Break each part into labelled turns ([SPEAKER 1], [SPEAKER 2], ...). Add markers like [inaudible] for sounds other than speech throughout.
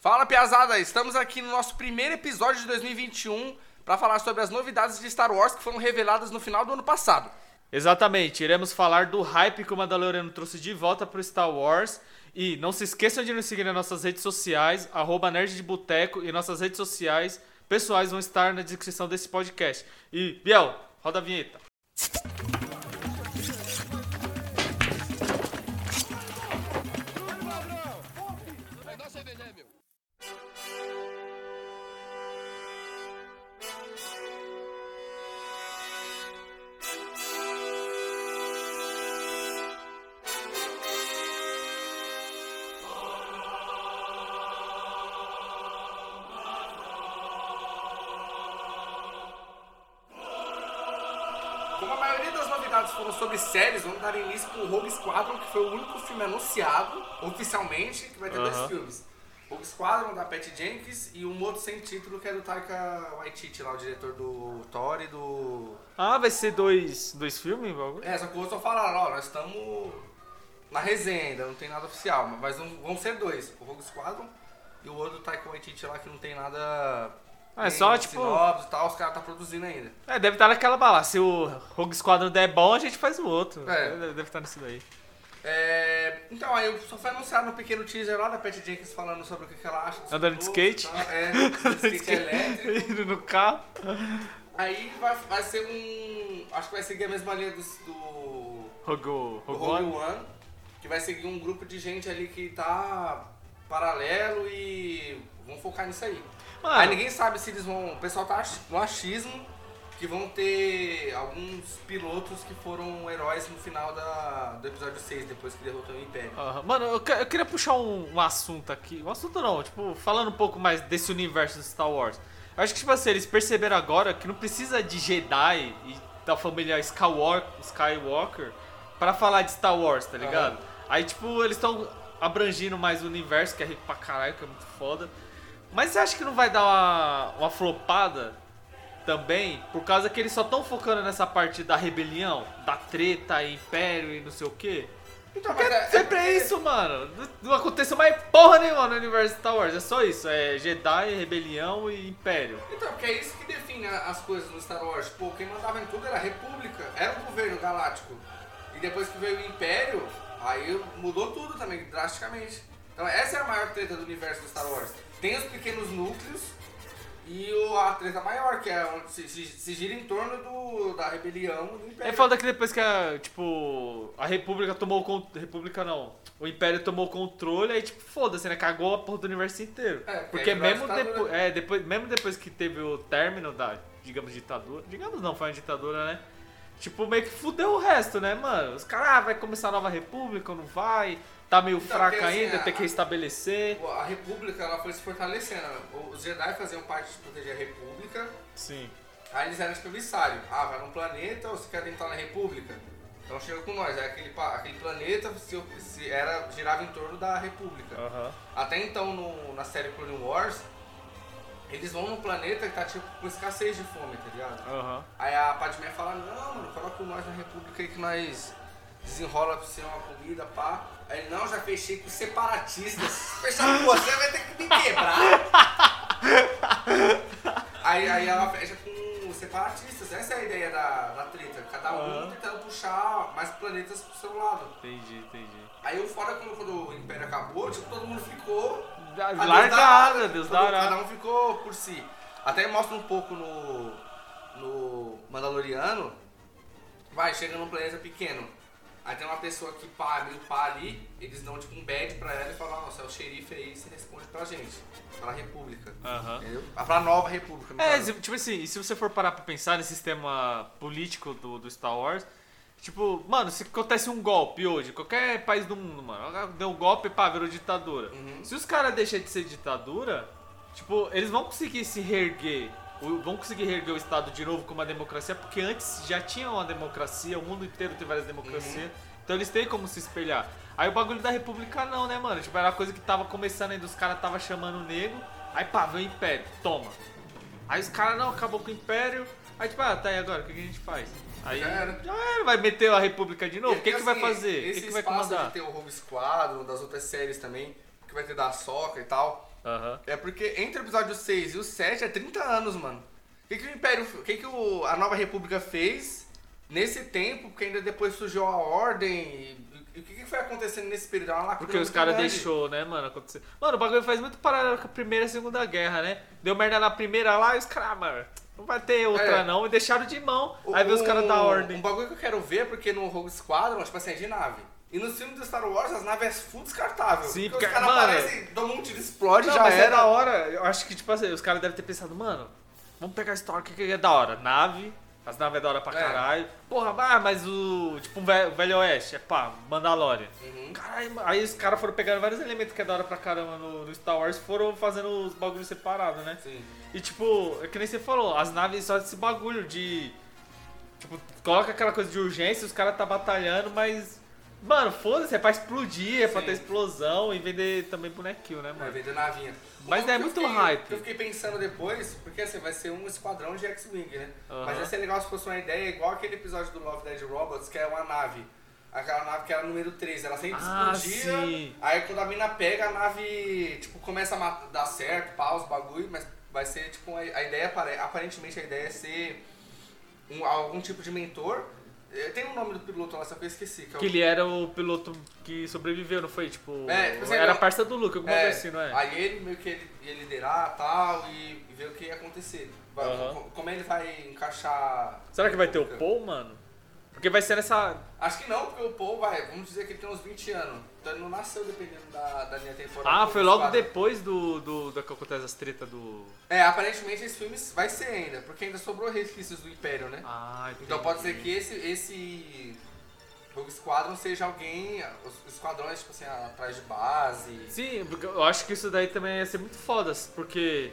[SPEAKER 1] Fala, Piazada! Estamos aqui no nosso primeiro episódio de 2021 para falar sobre as novidades de Star Wars que foram reveladas no final do ano passado.
[SPEAKER 2] Exatamente, iremos falar do hype que o Mandaloriano trouxe de volta pro Star Wars. E não se esqueçam de nos seguir nas nossas redes sociais, arroba Nerd de Boteco, e nossas redes sociais pessoais vão estar na descrição desse podcast. E, Biel, roda a vinheta.
[SPEAKER 1] Séries, vamos dar início com o Rogue Squadron, que foi o único filme anunciado oficialmente, que vai ter dois
[SPEAKER 2] Aham.
[SPEAKER 1] filmes. Rogue Squadron, da Patty Jenkins, e um outro sem título, que é do Taika Waititi, lá, o diretor do Thor e do...
[SPEAKER 2] Ah, vai ser dois, dois filmes? bagulho?
[SPEAKER 1] É, só que o outro só falaram, ó, nós estamos na resenha ainda, não tem nada oficial, mas vão ser dois, o Rogue Squadron e o outro do Taika Waititi lá, que não tem nada...
[SPEAKER 2] Ah, é só, tipo-
[SPEAKER 1] sinopse e tal, os caras tá produzindo ainda.
[SPEAKER 2] É, deve estar naquela bala. Se o Rogue Squadron der bom, a gente faz o outro.
[SPEAKER 1] É.
[SPEAKER 2] Deve, estar nisso daí.
[SPEAKER 1] É, então, aí só foi anunciado no pequeno teaser lá da Patty Jenkins falando sobre o que, que ela acha. dos
[SPEAKER 2] Andando de skate.
[SPEAKER 1] tal. É, [laughs] de skate elétrico. [laughs]
[SPEAKER 2] Indo no carro.
[SPEAKER 1] Aí vai, vai ser um. Acho que vai seguir a mesma linha do, do,
[SPEAKER 2] Rogue, Rogue
[SPEAKER 1] Rogue
[SPEAKER 2] One.
[SPEAKER 1] One. Que vai seguir um grupo de gente ali que tá paralelo e vão focar nisso aí.
[SPEAKER 2] Mano,
[SPEAKER 1] Aí ninguém sabe se eles vão. O pessoal tá no achismo que vão ter alguns pilotos que foram heróis no final da, do episódio 6, depois que derrotou o Império.
[SPEAKER 2] Aham. Mano, eu, eu queria puxar um, um assunto aqui. Um assunto não, tipo, falando um pouco mais desse universo do Star Wars. Eu acho que, tipo assim, eles perceberam agora que não precisa de Jedi e da família Skywalker, Skywalker pra falar de Star Wars, tá ligado? Aí, tipo, eles estão abrangindo mais o universo, que é rico pra caralho, que é muito foda. Mas você acha que não vai dar uma, uma flopada também? Por causa que eles só estão focando nessa parte da rebelião, da treta, império e não sei o quê?
[SPEAKER 1] Então,
[SPEAKER 2] Porque
[SPEAKER 1] é-
[SPEAKER 2] sempre
[SPEAKER 1] é
[SPEAKER 2] é isso, mano. Não- Não aconteceu mais porra nenhuma no universo Star Wars. É só isso. É Jedi, rebelião e império.
[SPEAKER 1] Então, porque é isso que define as coisas no Star Wars. Pô, quem mandava em tudo era a República, era o governo galáctico. E depois que veio o Império, aí mudou tudo também, drasticamente. Então essa é a maior treta do universo do Star Wars. Tem os pequenos núcleos e o, a treta maior, que é onde se, se- se gira em torno do, da rebelião do Império.
[SPEAKER 2] É foda que depois que a, tipo, a República tomou o controle. República não. O Império tomou o controle, aí, tipo, foda-se, né? Cagou a porra do universo inteiro.
[SPEAKER 1] É, porque
[SPEAKER 2] mesmo
[SPEAKER 1] ditadura.
[SPEAKER 2] depois, é, depois, mesmo depois que teve o término da, digamos, ditadura. Digamos não, foi uma ditadura, né? Tipo, meio que fudeu o resto, né, mano? Os caras, ah, vai começar a nova república ou não vai? Tá meio
[SPEAKER 1] Então,
[SPEAKER 2] fraca
[SPEAKER 1] assim,
[SPEAKER 2] ainda,
[SPEAKER 1] a-
[SPEAKER 2] tem que restabelecer.
[SPEAKER 1] A República ela foi se fortalecendo. Os Jedi faziam parte de proteger a República.
[SPEAKER 2] Sim.
[SPEAKER 1] Aí eles eram emissário. Ah, vai num planeta ou você quer entrar na República? Então chega com nós. Aí aquele, pa- aquele planeta se, se era, girava em torno da República.
[SPEAKER 2] Aham.
[SPEAKER 1] Até então no- na série Clone Wars, eles vão num planeta que tá tipo com escassez de fome, tá ligado?
[SPEAKER 2] Aham.
[SPEAKER 1] Aí a Padmé fala, não, mano, coloca nós na República aí que nós desenrola pra você uma comida, pá. Aí ele, não, já fechei com separatistas. [laughs] Fechar com você vai ter que me quebrar. [laughs] aí, aí ela fecha com separatistas. Essa é a ideia da, da treta. Cada um
[SPEAKER 2] Aham.
[SPEAKER 1] tentando puxar mais planetas pro seu lado.
[SPEAKER 2] Entendi, entendi.
[SPEAKER 1] Aí o fora quando, quando o Império acabou, tipo, todo mundo ficou
[SPEAKER 2] Largada, Deus dará.
[SPEAKER 1] Cada um ficou por si. Até mostra um pouco no, no Mandaloriano. Vai, chega num planeta pequeno. Aí tem uma pessoa que pá, meio pá ali, eles dão tipo um badge pra ela e falam, nossa, é o xerife aí, você responde pra gente. Pra República.
[SPEAKER 2] Aham.
[SPEAKER 1] Entendeu? Pra nova República. no
[SPEAKER 2] É,
[SPEAKER 1] caso.
[SPEAKER 2] tipo assim, e se você for parar pra pensar nesse sistema político do, do Star Wars, tipo, mano, se acontece um golpe hoje, qualquer país do mundo, mano, deu um golpe, pá, virou ditadura.
[SPEAKER 1] Uhum.
[SPEAKER 2] Se os caras deixarem de ser ditadura, tipo, eles vão conseguir se reerguer, vão conseguir reerguer o Estado de novo com uma democracia, porque antes já tinha uma democracia, o mundo inteiro tem várias democracias, então eles têm como se espelhar. Aí o bagulho da República não, né, mano? Tipo, era uma coisa que tava começando ainda, os caras tava chamando o nego, aí pá, veio o Império, toma. Aí os caras, não, acabou com o Império, aí tipo, ah, tá, e agora, o que, que a gente faz? Aí
[SPEAKER 1] Já era.
[SPEAKER 2] já era, vai meter a República de novo, o que,
[SPEAKER 1] E,
[SPEAKER 2] que vai
[SPEAKER 1] assim,
[SPEAKER 2] fazer?
[SPEAKER 1] Esse
[SPEAKER 2] que, que vai
[SPEAKER 1] espaço
[SPEAKER 2] comandar?
[SPEAKER 1] de ter o Rogue Squadron, das outras séries também, que vai ter da Soca e tal.
[SPEAKER 2] Aham.
[SPEAKER 1] É porque entre o episódio 6 e o 7 é 30 anos, mano. O que, que o Império. O que, que o, a Nova República fez nesse tempo? Porque ainda depois surgiu a Ordem. E, o que, que foi acontecendo nesse período? Uma
[SPEAKER 2] Porque os caras deixou, né, mano, acontecer. Mano, o bagulho faz muito paralelo com a primeira e segunda guerra, né? Deu merda na primeira lá e os caras, ah, mano, não vai ter outra
[SPEAKER 1] É.
[SPEAKER 2] não. E deixaram de mão.
[SPEAKER 1] O-
[SPEAKER 2] Aí veio os caras da ordem.
[SPEAKER 1] Um bagulho que eu quero ver, porque no Rogue Squadron, tipo assim, é de nave. E nos filmes do Star Wars, as naves é full descartável.
[SPEAKER 2] Sim,
[SPEAKER 1] porque
[SPEAKER 2] porque,
[SPEAKER 1] os caras aparecem, dão um tiro, explode,
[SPEAKER 2] Não,
[SPEAKER 1] já
[SPEAKER 2] mas é
[SPEAKER 1] era.
[SPEAKER 2] da hora. Eu acho que, tipo assim, os caras devem ter pensado, mano, vamos pegar a história, o que, que é da hora? Nave. As naves é da hora pra
[SPEAKER 1] É.
[SPEAKER 2] caralho. Porra, ah, mas o. Tipo, um velho, velho Oeste, é pá, Mandalorian.
[SPEAKER 1] Uhum.
[SPEAKER 2] Caralho, aí os caras foram pegando vários elementos que é da hora pra caramba no, no Star Wars foram fazendo os bagulhos separados, né?
[SPEAKER 1] Sim.
[SPEAKER 2] E tipo, é que nem você falou, as naves só desse bagulho de. Tipo, coloca aquela coisa de urgência, os caras tá batalhando, mas. Mano, foda-se, é pra explodir, é pra
[SPEAKER 1] Sim.
[SPEAKER 2] ter explosão e vender também bonequinho, né, mano?
[SPEAKER 1] vender navinha.
[SPEAKER 2] Mas é muito
[SPEAKER 1] fiquei-
[SPEAKER 2] hype.
[SPEAKER 1] Eu fiquei pensando depois, porque assim, vai ser um esquadrão de X-Wing, né?
[SPEAKER 2] Aham.
[SPEAKER 1] Mas ia ser legal se fosse uma ideia igual aquele episódio do Love Dead Robots, que é uma nave. Aquela nave que era o número 3, ela sempre
[SPEAKER 2] Ah,
[SPEAKER 1] explodia.
[SPEAKER 2] sim.
[SPEAKER 1] Aí quando a mina pega, a nave, tipo, começa a dar certo, pausa, bagulho, mas vai ser, tipo, a, ideia, apare- aparentemente a ideia é ser um- algum tipo de mentor. Eh, Tem um nome do piloto lá, só que eu esqueci. Que é o
[SPEAKER 2] Que ele era o piloto que sobreviveu, não foi? Tipo,
[SPEAKER 1] É, tipo assim,
[SPEAKER 2] era
[SPEAKER 1] eu-
[SPEAKER 2] parça do Luke, alguma
[SPEAKER 1] É,
[SPEAKER 2] coisa assim, não é?
[SPEAKER 1] Aí ele meio que ele ia liderar tal e, e ver o que ia acontecer. Co- Como ele vai encaixar.
[SPEAKER 2] Será que vai ter o Paul, mano? Porque vai ser nessa.
[SPEAKER 1] Acho que não, porque o Paul vai, vamos dizer que ele tem uns 20 anos. Então ele não nasceu dependendo da, da linha temporal.
[SPEAKER 2] Ah, foi logo depois do, do, da que acontece as tretas do.
[SPEAKER 1] É, aparentemente esse filme vai ser ainda, porque ainda sobrou resquícios do Império, né?
[SPEAKER 2] Ah,
[SPEAKER 1] Então pode ser que esse. esse Rogue Squadron seja alguém. Os esquadrões, tipo assim, atrás de base.
[SPEAKER 2] Sim, porque eu acho que isso daí também ia ser muito foda, porque.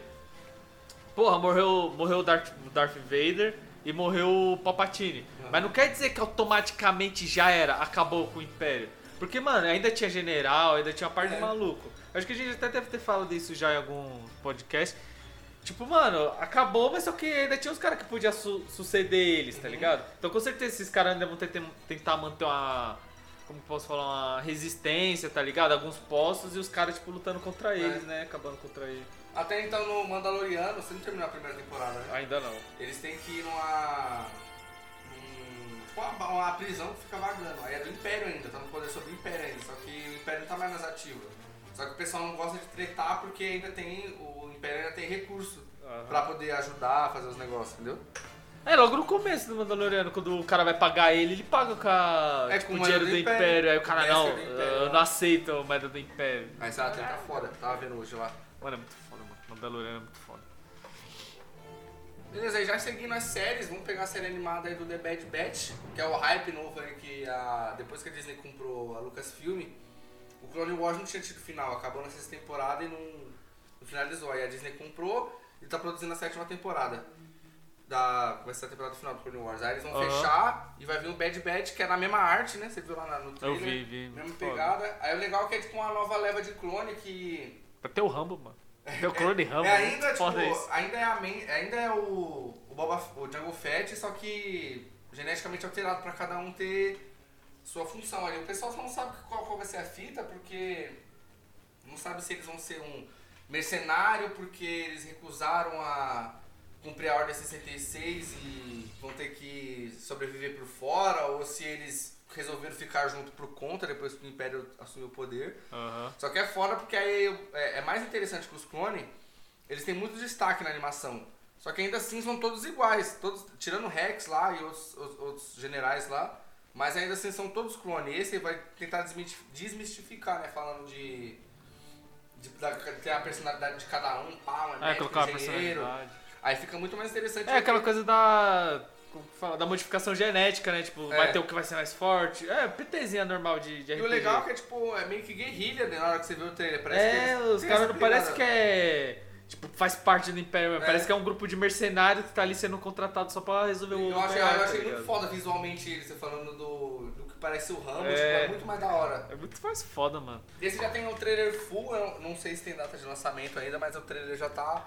[SPEAKER 2] Porra, morreu, morreu o Darth, Darth Vader e morreu o Palpatine. Mas não quer dizer que automaticamente já era, acabou com o Império. Porque, mano, ainda tinha general, ainda tinha uma parte
[SPEAKER 1] É.
[SPEAKER 2] de maluco. Acho que a gente até deve ter falado disso já em algum podcast. Tipo, mano, acabou, mas só que ainda tinha uns caras que podiam su- suceder eles, tá
[SPEAKER 1] Uhum.
[SPEAKER 2] ligado? Então com certeza esses caras ainda vão ter- tentar manter uma. Como posso falar? Uma resistência, tá ligado? Alguns postos e os caras, tipo, lutando contra eles, né? Acabando contra eles.
[SPEAKER 1] Até então no Mandaloriano, você não terminou a primeira temporada, né?
[SPEAKER 2] Ainda não.
[SPEAKER 1] Eles têm que ir numa. Tipo uma, uma prisão que fica vagando. Aí é do Império ainda, tá no poder sobre o Império ainda. Só que o Império não tá mais nas ativas. Só que o pessoal não gosta de tretar porque ainda tem. O Império ainda tem recurso
[SPEAKER 2] Aham.
[SPEAKER 1] pra poder ajudar a fazer os negócios, entendeu?
[SPEAKER 2] É, logo no começo do Mandaloriano, quando o cara vai pagar ele, ele paga com, a,
[SPEAKER 1] É,
[SPEAKER 2] tipo,
[SPEAKER 1] com
[SPEAKER 2] o dinheiro do
[SPEAKER 1] do
[SPEAKER 2] Império.
[SPEAKER 1] Império.
[SPEAKER 2] Aí o cara, não, eu
[SPEAKER 1] lá.
[SPEAKER 2] não aceito a moeda do Império.
[SPEAKER 1] Aí essa treta foda, tava vendo hoje lá.
[SPEAKER 2] Mano, é muito foda, mano. Mandaloriano é muito foda.
[SPEAKER 1] Beleza, aí já seguindo as séries, vamos pegar a série animada aí do The Bad Batch, que é o hype novo aí que a, depois que a Disney comprou a Lucasfilm, o Clone Wars não tinha tido final, acabou na sexta temporada e não, não finalizou. Aí a Disney comprou e tá produzindo a sétima temporada. Da, vai ser a temporada final do Clone Wars. Aí eles vão
[SPEAKER 2] Aham.
[SPEAKER 1] fechar e vai vir o Bad Batch, que é na mesma arte, né? Você viu lá na- no
[SPEAKER 2] Eu
[SPEAKER 1] trailer.
[SPEAKER 2] vi, vi.
[SPEAKER 1] Mesma
[SPEAKER 2] muito foda.
[SPEAKER 1] pegada. Aí o legal é que é tipo uma nova leva de clone que
[SPEAKER 2] Pra ter o Rambo, mano. Ter o clone Rambo.
[SPEAKER 1] é
[SPEAKER 2] muito
[SPEAKER 1] ainda, tipo, ainda é, a main- ainda é o, o, Boba, o Jungle Fett, só que geneticamente alterado pra cada um ter sua função ali. O pessoal só não sabe qual, qual vai ser a fita, porque não sabe se eles vão ser um mercenário, porque eles recusaram a cumprir a Ordem 66 e vão ter que sobreviver por fora, ou se eles resolveram ficar junto por conta depois que o Império assumiu o poder.
[SPEAKER 2] Aham.
[SPEAKER 1] Só que é foda porque aí é, é mais interessante que os clones, eles têm muito destaque na animação. Só que ainda assim são todos iguais, todos tirando o Rex lá e outros, os- outros generais lá, mas ainda assim são todos clones. E esse vai tentar desmistificar, né? Falando de. de da- ter a personalidade de cada um, pá, um
[SPEAKER 2] É,
[SPEAKER 1] médico,
[SPEAKER 2] colocar
[SPEAKER 1] engenheiro.
[SPEAKER 2] personalidade.
[SPEAKER 1] Aí fica muito mais interessante.
[SPEAKER 2] É aquela coisa da. Como que fala? Da modificação genética, né? Tipo,
[SPEAKER 1] É.
[SPEAKER 2] vai ter o que vai ser mais forte. É, PTzinha normal de, de
[SPEAKER 1] E o legal é que é tipo, é meio que guerrilha né, na hora que você vê o trailer. Parece que
[SPEAKER 2] É, os caras não parece que é. Tipo, faz parte do Império.
[SPEAKER 1] É.
[SPEAKER 2] parece que é um grupo de mercenários que tá ali sendo contratado só pra resolver o
[SPEAKER 1] Eu achei, eu achei muito foda visualmente ele, você falando do, do que parece o Rambo,
[SPEAKER 2] É.
[SPEAKER 1] tipo, é muito mais da hora.
[SPEAKER 2] É muito mais foda, mano.
[SPEAKER 1] Esse já tem o trailer full, eu não sei se tem data de lançamento ainda, mas o trailer já tá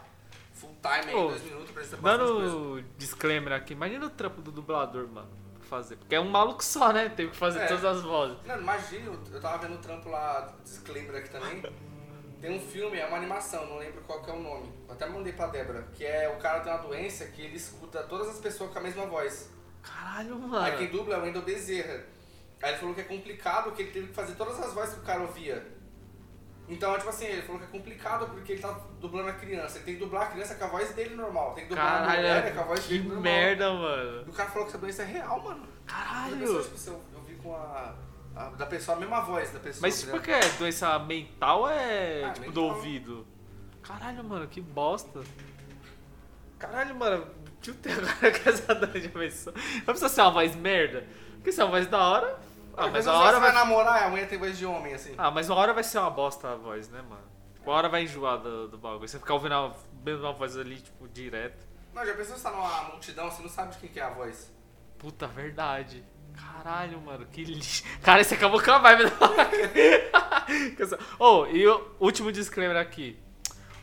[SPEAKER 1] full time aí,
[SPEAKER 2] Pô,
[SPEAKER 1] dois minutos, pra coisa.
[SPEAKER 2] Dando disclaimer aqui, imagina o trampo do dublador, mano, pra fazer. Porque é um maluco só, né? Tem que fazer
[SPEAKER 1] É.
[SPEAKER 2] todas as vozes.
[SPEAKER 1] Não, imagina, eu- tava vendo o trampo lá, disclaimer aqui também. Tem um filme, é uma animação, não lembro qual que é o nome. Eu até mandei pra Débora. Que é o cara tem uma doença que ele escuta todas as pessoas com a mesma voz.
[SPEAKER 2] Caralho,
[SPEAKER 1] Aí quem
[SPEAKER 2] mano.
[SPEAKER 1] dubla é o Wendel Bezerra. Aí ele falou que é complicado, que ele teve que fazer todas as vozes que o cara ouvia. Então, tipo assim, ele falou que é complicado porque ele tá dublando a criança. Ele tem que dublar a criança com a voz dele normal. Tem que dublar a mulher
[SPEAKER 2] Caralho,
[SPEAKER 1] com a voz
[SPEAKER 2] que
[SPEAKER 1] dele normal.
[SPEAKER 2] merda, mano.
[SPEAKER 1] E o cara falou que essa doença é real, mano.
[SPEAKER 2] Caralho.
[SPEAKER 1] pensou, tipo, se eu, eu vi com a, a- Da pessoa, a mesma voz da pessoa.
[SPEAKER 2] Mas
[SPEAKER 1] tá
[SPEAKER 2] tipo, que é doença mental é
[SPEAKER 1] Ah,
[SPEAKER 2] tipo do
[SPEAKER 1] mental.
[SPEAKER 2] ouvido? Caralho, mano, que bosta. Caralho, mano, tio tem agora [laughs] com essa de pessoa. Não precisa ser uma voz merda. Porque se é uma voz da hora. Ah, mas uma hora
[SPEAKER 1] você vai
[SPEAKER 2] vai.
[SPEAKER 1] namorar, a mulher tem voz de homem, assim.
[SPEAKER 2] Ah, mas uma hora vai ser uma bosta a voz, né, mano? Uma hora vai enjoar do, do bagulho. Você ficar ouvindo a mesma voz ali, tipo, direto.
[SPEAKER 1] Não, já pensou você tá numa multidão, você não sabe de quem que é a voz.
[SPEAKER 2] Puta, verdade. Caralho, mano, que lixo. Cara, esse acabou com a vibe da Oh, [laughs] e o último disclaimer aqui.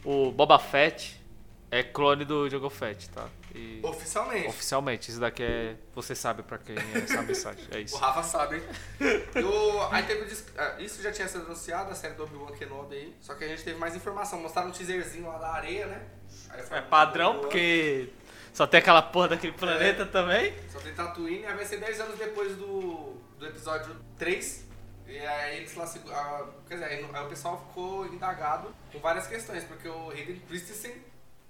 [SPEAKER 2] O Boba Fett é clone do Jungle Fett, tá? E
[SPEAKER 1] Oficialmente.
[SPEAKER 2] oficialmente, isso daqui é. Você sabe pra quem é, sabe site. É
[SPEAKER 1] O
[SPEAKER 2] isso.
[SPEAKER 1] Rafa sabe, hein? Eu- aí teve o ah, Isso já tinha sido anunciado, a série do Obi-Wan Kenobi aí. Só que a gente teve mais informação. Mostraram um teaserzinho lá da areia, né?
[SPEAKER 2] É padrão, porque só tem aquela porra daquele planeta também.
[SPEAKER 1] Só tem Tatooine, aí vai ser 10 anos depois do, do episódio 3. E aí eles lá. ah, quer dizer, aí o pessoal ficou indagado com várias questões, porque o Hayden Christensen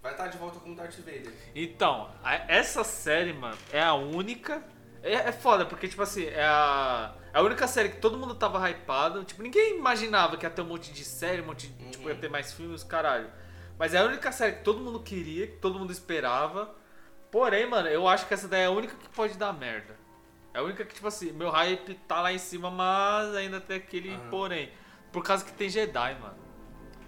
[SPEAKER 1] vai estar de volta como Darth Vader.
[SPEAKER 2] Então, a- essa série, mano, é a única. É, é foda, porque, tipo assim, é a, é a única série que todo mundo tava hypado. Tipo, ninguém imaginava que ia ter um monte de série, um monte de. Tipo, ia ter mais filmes, caralho. Mas é a única série que todo mundo queria, que todo mundo esperava. Porém, mano, eu acho que essa daí é a única que pode dar merda. É a única que, tipo assim, meu hype tá lá em cima, mas ainda tem aquele porém. Por causa que tem Jedi, mano.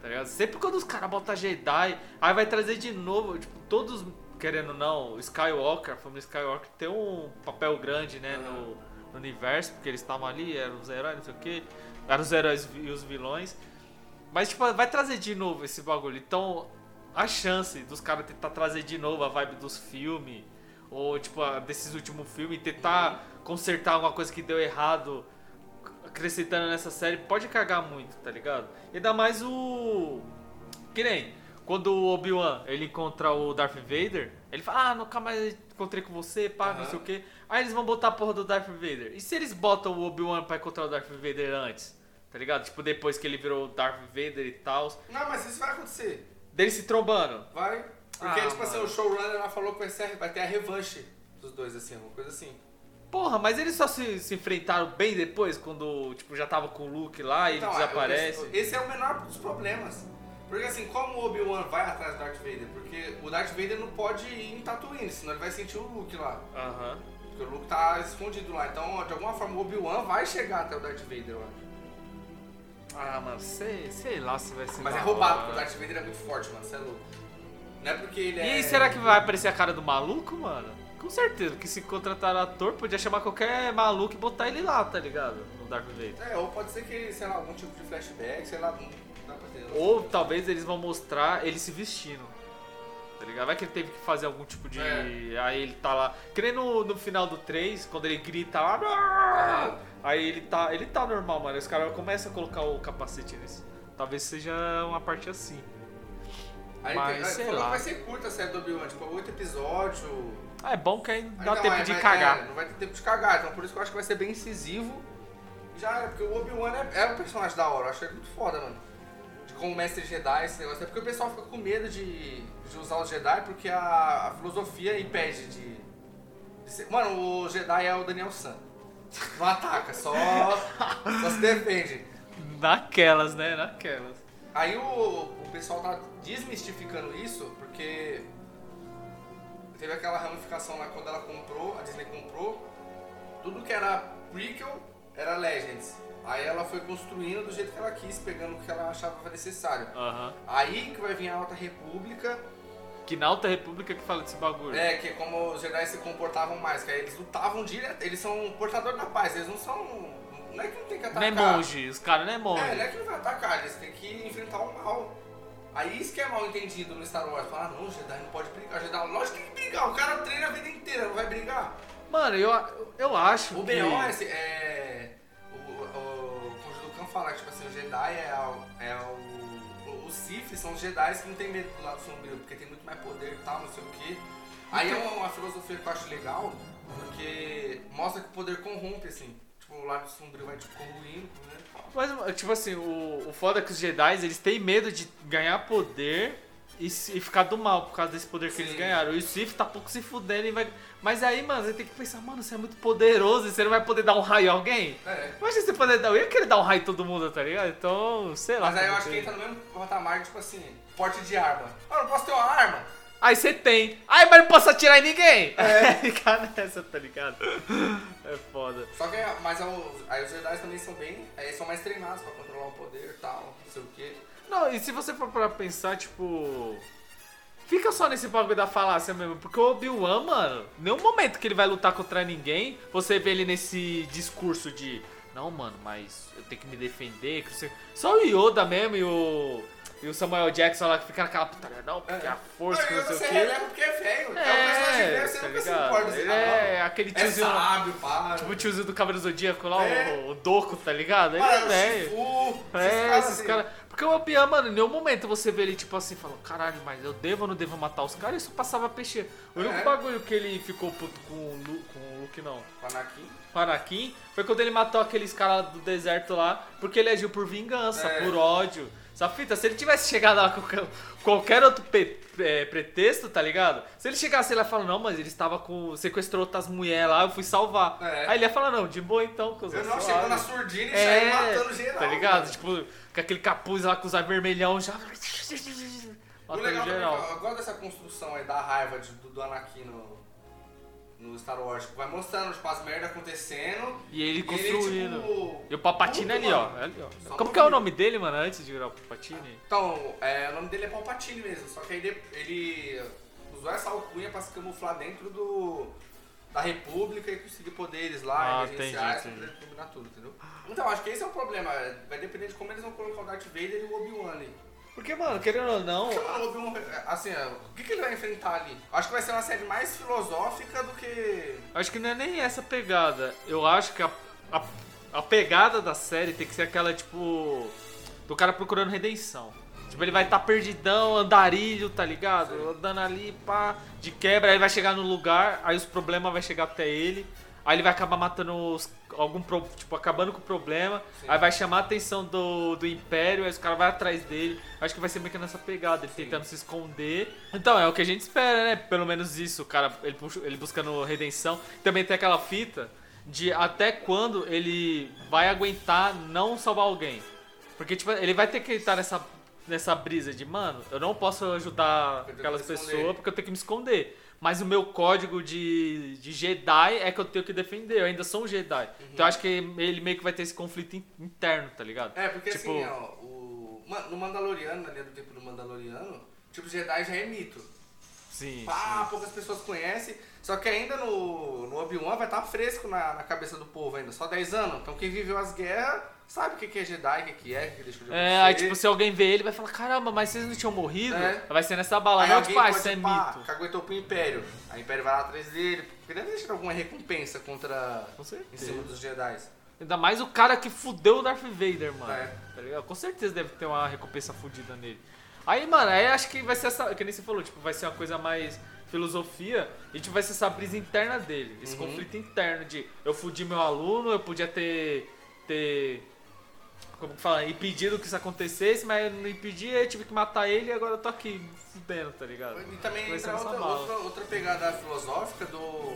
[SPEAKER 2] Tá ligado? Sempre quando os caras botam Jedi, aí vai trazer de novo, tipo, todos, querendo ou não, Skywalker, a família Skywalker tem um papel grande, né, no, no universo, porque eles estavam ali, eram os heróis, não sei o que, eram os heróis e os vilões. Mas, tipo, vai trazer de novo esse bagulho. Então, a chance dos caras tentar trazer de novo a vibe dos filmes, ou, tipo, a- desses últimos filmes, tentar consertar alguma coisa que deu errado acrescentando nessa série, pode cagar muito, tá ligado? E ainda mais o. Que nem quando o Obi-Wan ele encontra o Darth Vader, ele fala: Ah, nunca mais encontrei com você, pá, não
[SPEAKER 1] Aham.
[SPEAKER 2] sei o que. Aí eles vão botar a porra do Darth Vader. E se eles botam o Obi-Wan pra encontrar o Darth Vader antes? Tá ligado? Tipo, depois que ele virou o Darth Vader e tal.
[SPEAKER 1] Não, mas isso vai acontecer.
[SPEAKER 2] Dele se trombando.
[SPEAKER 1] Vai. Porque,
[SPEAKER 2] Ah,
[SPEAKER 1] tipo assim,
[SPEAKER 2] mano.
[SPEAKER 1] o showrunner ela falou que vai, ser, vai ter a revanche dos dois, assim, uma coisa assim.
[SPEAKER 2] Porra, mas eles só se, se enfrentaram bem depois, quando tipo, já tava com o Luke lá e
[SPEAKER 1] Então,
[SPEAKER 2] ele desaparece.
[SPEAKER 1] Esse, esse é o menor dos problemas. Porque assim, como o Obi-Wan vai atrás do Darth Vader? Porque o Darth Vader não pode ir em Tatooine, senão ele vai sentir o Luke lá.
[SPEAKER 2] Aham.
[SPEAKER 1] Porque o Luke tá escondido lá. Então, de alguma forma, o Obi-Wan vai chegar até o Darth Vader, eu acho.
[SPEAKER 2] Ah, mano, sei, sei lá se vai ser.
[SPEAKER 1] Mas é roubado,
[SPEAKER 2] hora.
[SPEAKER 1] porque o Darth Vader é muito forte, mano. Você é louco. Não é porque ele
[SPEAKER 2] E
[SPEAKER 1] é.
[SPEAKER 2] aí, será que vai aparecer a cara do maluco, mano? Com certeza, porque se contratar ator, podia chamar qualquer maluco e botar ele lá, tá ligado? No Darth Vader.
[SPEAKER 1] É, ou pode ser que, sei lá, algum tipo de flashback, sei lá, não dá pra ter.
[SPEAKER 2] Ou talvez eles vão mostrar ele se vestindo. Tá ligado? Vai que ele teve que fazer algum tipo de.
[SPEAKER 1] É.
[SPEAKER 2] Aí ele tá lá. Que nem no, no final do 3, quando ele grita lá.
[SPEAKER 1] Aham.
[SPEAKER 2] Aí ele tá. Ele tá normal, mano. Os caras começam a colocar o capacete nesse. Talvez seja uma parte assim.
[SPEAKER 1] Aí
[SPEAKER 2] Mas,
[SPEAKER 1] tem,
[SPEAKER 2] sei
[SPEAKER 1] falou
[SPEAKER 2] lá.
[SPEAKER 1] que vai ser curta a série do Obi-Wan, tipo, oito episódios.
[SPEAKER 2] Ah, é bom que aí dá
[SPEAKER 1] Então,
[SPEAKER 2] tempo de
[SPEAKER 1] vai-
[SPEAKER 2] cagar.
[SPEAKER 1] é, não vai ter tempo de cagar, então por isso que eu acho que vai ser bem incisivo. Já é, porque o Obi-Wan é, é um personagem da hora, eu achei muito foda, mano. De como mestre Jedi, esse negócio. É porque o pessoal fica com medo de, de usar os Jedi porque a, a filosofia impede de, de ser. Mano, o Jedi é o Daniel San. Não ataca, só, só se defende.
[SPEAKER 2] Naquelas, né? Naquelas.
[SPEAKER 1] Aí o, o pessoal tá desmistificando isso porque teve aquela ramificação lá quando ela comprou, a Disney comprou, tudo que era prequel era Legends. Aí ela foi construindo do jeito que ela quis, pegando o que ela achava necessário.
[SPEAKER 2] Aham.
[SPEAKER 1] Aí que vai vir a Alta República,
[SPEAKER 2] Que na Alta República que fala desse bagulho.
[SPEAKER 1] é, que é como os Jedi se comportavam mais, que aí eles lutavam direto, eles são portadores da paz, eles não são. Não é que não tem que
[SPEAKER 2] Não é
[SPEAKER 1] atacar.
[SPEAKER 2] monge, os caras não é monge.
[SPEAKER 1] É, não é que não vai atacar, eles têm que enfrentar o mal. Aí isso que é mal entendido no Star Wars. Falar, não, Jedi não pode brigar. Jedi, lógico que tem que brigar. O cara treina a vida inteira, não vai brigar.
[SPEAKER 2] Mano, eu, eu acho
[SPEAKER 1] O
[SPEAKER 2] que...
[SPEAKER 1] É, é. O, o, o Conde do Khan fala que tipo assim, o Jedi é, o- é o, os Sith são os Jedi que não tem medo do lado sombrio, porque tem muito mais poder e tal, não sei o quê. Aí é uma, uma filosofia que eu acho legal, porque mostra que o poder corrompe, assim. Tipo, o lado sombrio vai tipo, corroindo, né?
[SPEAKER 2] Mas, tipo assim, o, o foda é que os Jedi, eles têm medo de ganhar poder e, e ficar do mal por causa desse poder que
[SPEAKER 1] Sim.
[SPEAKER 2] eles ganharam. E o Sith tá pouco se fudendo e vai... Mas aí, mano, você tem que pensar, mano, você é muito poderoso e você não vai poder dar um raio a alguém?
[SPEAKER 1] É.
[SPEAKER 2] Imagina você poder dar... Eu ia querer dar um raio em todo mundo, tá ligado? Então, sei lá.
[SPEAKER 1] Mas aí eu acho que
[SPEAKER 2] tem.
[SPEAKER 1] entra no mesmo patamar, tipo assim, porte de arma. Ah, não posso ter uma arma?
[SPEAKER 2] Aí você tem. Ai, mas não posso atirar em ninguém. É. [laughs] Ficar nessa, tá ligado? É foda.
[SPEAKER 1] Só que, mas é aí os Jedi também são bem, aí são mais treinados pra controlar o poder e tal, não sei o quê.
[SPEAKER 2] Não, e se você for pra pensar, tipo. Fica só nesse bagulho da falácia mesmo, porque o Obi-Wan, mano, nenhum momento que ele vai lutar contra ninguém, você vê ele nesse discurso de. Não, mano, mas eu tenho que me defender. Que você... Só o Yoda mesmo e o. E o Samuel Jackson lá que fica naquela putaria, não, porque a força, que
[SPEAKER 1] Não,
[SPEAKER 2] sei
[SPEAKER 1] você
[SPEAKER 2] o quê.
[SPEAKER 1] releva porque é velho. É, um personagem
[SPEAKER 2] É,
[SPEAKER 1] velho, você
[SPEAKER 2] tá
[SPEAKER 1] nunca se
[SPEAKER 2] ligado?
[SPEAKER 1] importa. Você
[SPEAKER 2] Ele
[SPEAKER 1] fala,
[SPEAKER 2] é
[SPEAKER 1] não,
[SPEAKER 2] aquele
[SPEAKER 1] é
[SPEAKER 2] tiozinho.
[SPEAKER 1] sábio, para.
[SPEAKER 2] Tipo o tiozinho do Cavaleiro Zodíaco lá,
[SPEAKER 1] É.
[SPEAKER 2] o, o Doco, tá ligado? Ele
[SPEAKER 1] Para,
[SPEAKER 2] é velho. É, esses
[SPEAKER 1] assim.
[SPEAKER 2] caras. Porque o Obi-Wan, mano, em nenhum momento você vê ele, tipo assim, falando, caralho, mas eu devo ou não devo matar os caras? Isso passava peixe. O único
[SPEAKER 1] É.
[SPEAKER 2] bagulho que ele ficou puto com o Lu- com o Luke, não.
[SPEAKER 1] Anakin.
[SPEAKER 2] Com o Anakin, foi quando ele matou aqueles caras do deserto lá, porque ele agiu por vingança,
[SPEAKER 1] É.
[SPEAKER 2] por ódio. Essa fita, se ele tivesse chegado lá com qualquer- outro é, pretexto, tá ligado? Se ele chegasse lá e falar, não, mas ele estava com. sequestrou outras mulheres lá, eu fui salvar.
[SPEAKER 1] É.
[SPEAKER 2] Aí ele ia falar, não, de boa então,
[SPEAKER 1] Eu não chegou na surdina e saiu
[SPEAKER 2] é,
[SPEAKER 1] matando geral.
[SPEAKER 2] tá ligado?
[SPEAKER 1] velho.
[SPEAKER 2] Tipo, com aquele capuz lá com os vermelhão já.
[SPEAKER 1] O
[SPEAKER 2] Matando
[SPEAKER 1] legal também,
[SPEAKER 2] geral.
[SPEAKER 1] é que eu gosto dessa construção aí da raiva de- do, do Anakin no, no Star Wars. Vai mostrando tipo, as merdas acontecendo.
[SPEAKER 2] E ele
[SPEAKER 1] e
[SPEAKER 2] construindo.
[SPEAKER 1] tipo,
[SPEAKER 2] E o Papatine
[SPEAKER 1] puto,
[SPEAKER 2] ali, ó. é ali, ó. Como que é o nome dele, mano, antes de virar o Papatine?
[SPEAKER 1] Então, é, o nome dele é Palpatine mesmo, só que aí ele, ele usou essa alcunha pra se camuflar dentro do da República e conseguir poderes lá,
[SPEAKER 2] Ah,
[SPEAKER 1] emergenciais,
[SPEAKER 2] entendi,
[SPEAKER 1] combinar tudo, entendeu? Então, acho que esse é o problema, vai depender de como eles vão colocar o Darth Vader e o Obi-Wan ali.
[SPEAKER 2] Porque, mano, querendo ou não.
[SPEAKER 1] Porque, mano, o Obi-Wan, assim, ó, o que, que ele vai enfrentar ali? Acho que vai ser uma série mais filosófica do que...
[SPEAKER 2] Acho que não é nem essa pegada. Eu acho que a, a, a pegada da série tem que ser aquela, tipo. Do cara procurando redenção. Tipo, ele vai estar perdidão, andarilho, tá ligado? Andando ali, pá, de quebra, aí vai chegar no lugar, aí os problemas vai chegar até ele. Aí ele vai acabar matando os, algum pro- tipo acabando com o problema.
[SPEAKER 1] Sim.
[SPEAKER 2] Aí vai chamar a atenção do, do império, aí os caras vão atrás dele. Acho que vai ser meio que nessa pegada, ele
[SPEAKER 1] Sim.
[SPEAKER 2] tentando se esconder. Então, é o que a gente espera, né? Pelo menos isso, o cara, ele, ele buscando redenção. Também tem aquela fita de até quando ele vai aguentar não salvar alguém. Porque, tipo, ele vai ter que estar nessa, nessa brisa de, mano, eu não posso ajudar
[SPEAKER 1] Eu
[SPEAKER 2] aquelas pessoas porque eu tenho que me esconder. Mas o meu código de, de Jedi é que eu tenho que defender. Eu ainda sou um Jedi. Então eu acho que ele meio que vai ter esse conflito in- interno, tá ligado?
[SPEAKER 1] É, porque
[SPEAKER 2] Tipo-
[SPEAKER 1] assim, ó, o... no Mandaloriano, na linha do tempo do Mandaloriano, tipo, Jedi já é mito.
[SPEAKER 2] Sim.
[SPEAKER 1] Pá, poucas pessoas conhecem. Só que ainda no, no Obi-Wan vai estar fresco na, na cabeça do povo ainda, só 10 anos. Então quem viveu as guerras sabe o que, é Jedi, o que, que é, o que, deixou de
[SPEAKER 2] É, aí tipo, se alguém ver ele, vai falar, caramba, mas vocês não tinham morrido?
[SPEAKER 1] É.
[SPEAKER 2] Vai ser nessa bala,
[SPEAKER 1] Aí
[SPEAKER 2] não, tipo, ah, isso é mito.
[SPEAKER 1] caguetou pro Império. Aí o Império vai lá atrás dele, porque deve deixar alguma recompensa contra...
[SPEAKER 2] Com
[SPEAKER 1] Em cima
[SPEAKER 2] certeza.
[SPEAKER 1] dos Jedi.
[SPEAKER 2] Ainda mais o cara que fudeu o Darth Vader, mano.
[SPEAKER 1] É.
[SPEAKER 2] Tá ligado? Com certeza deve ter uma recompensa fudida nele. Aí, mano, aí acho que vai ser essa. Que nem você falou, tipo, vai ser uma coisa mais filosofia e tipo, vai ser essa brisa interna dele. Esse
[SPEAKER 1] Uhum.
[SPEAKER 2] conflito interno de eu fudi meu aluno, eu podia ter. ter. Como que fala? Impedido que isso acontecesse, mas eu não impedi, eu tive que matar ele e agora eu tô aqui fudendo, tá ligado?
[SPEAKER 1] E também entra outra, outra, outra pegada filosófica do...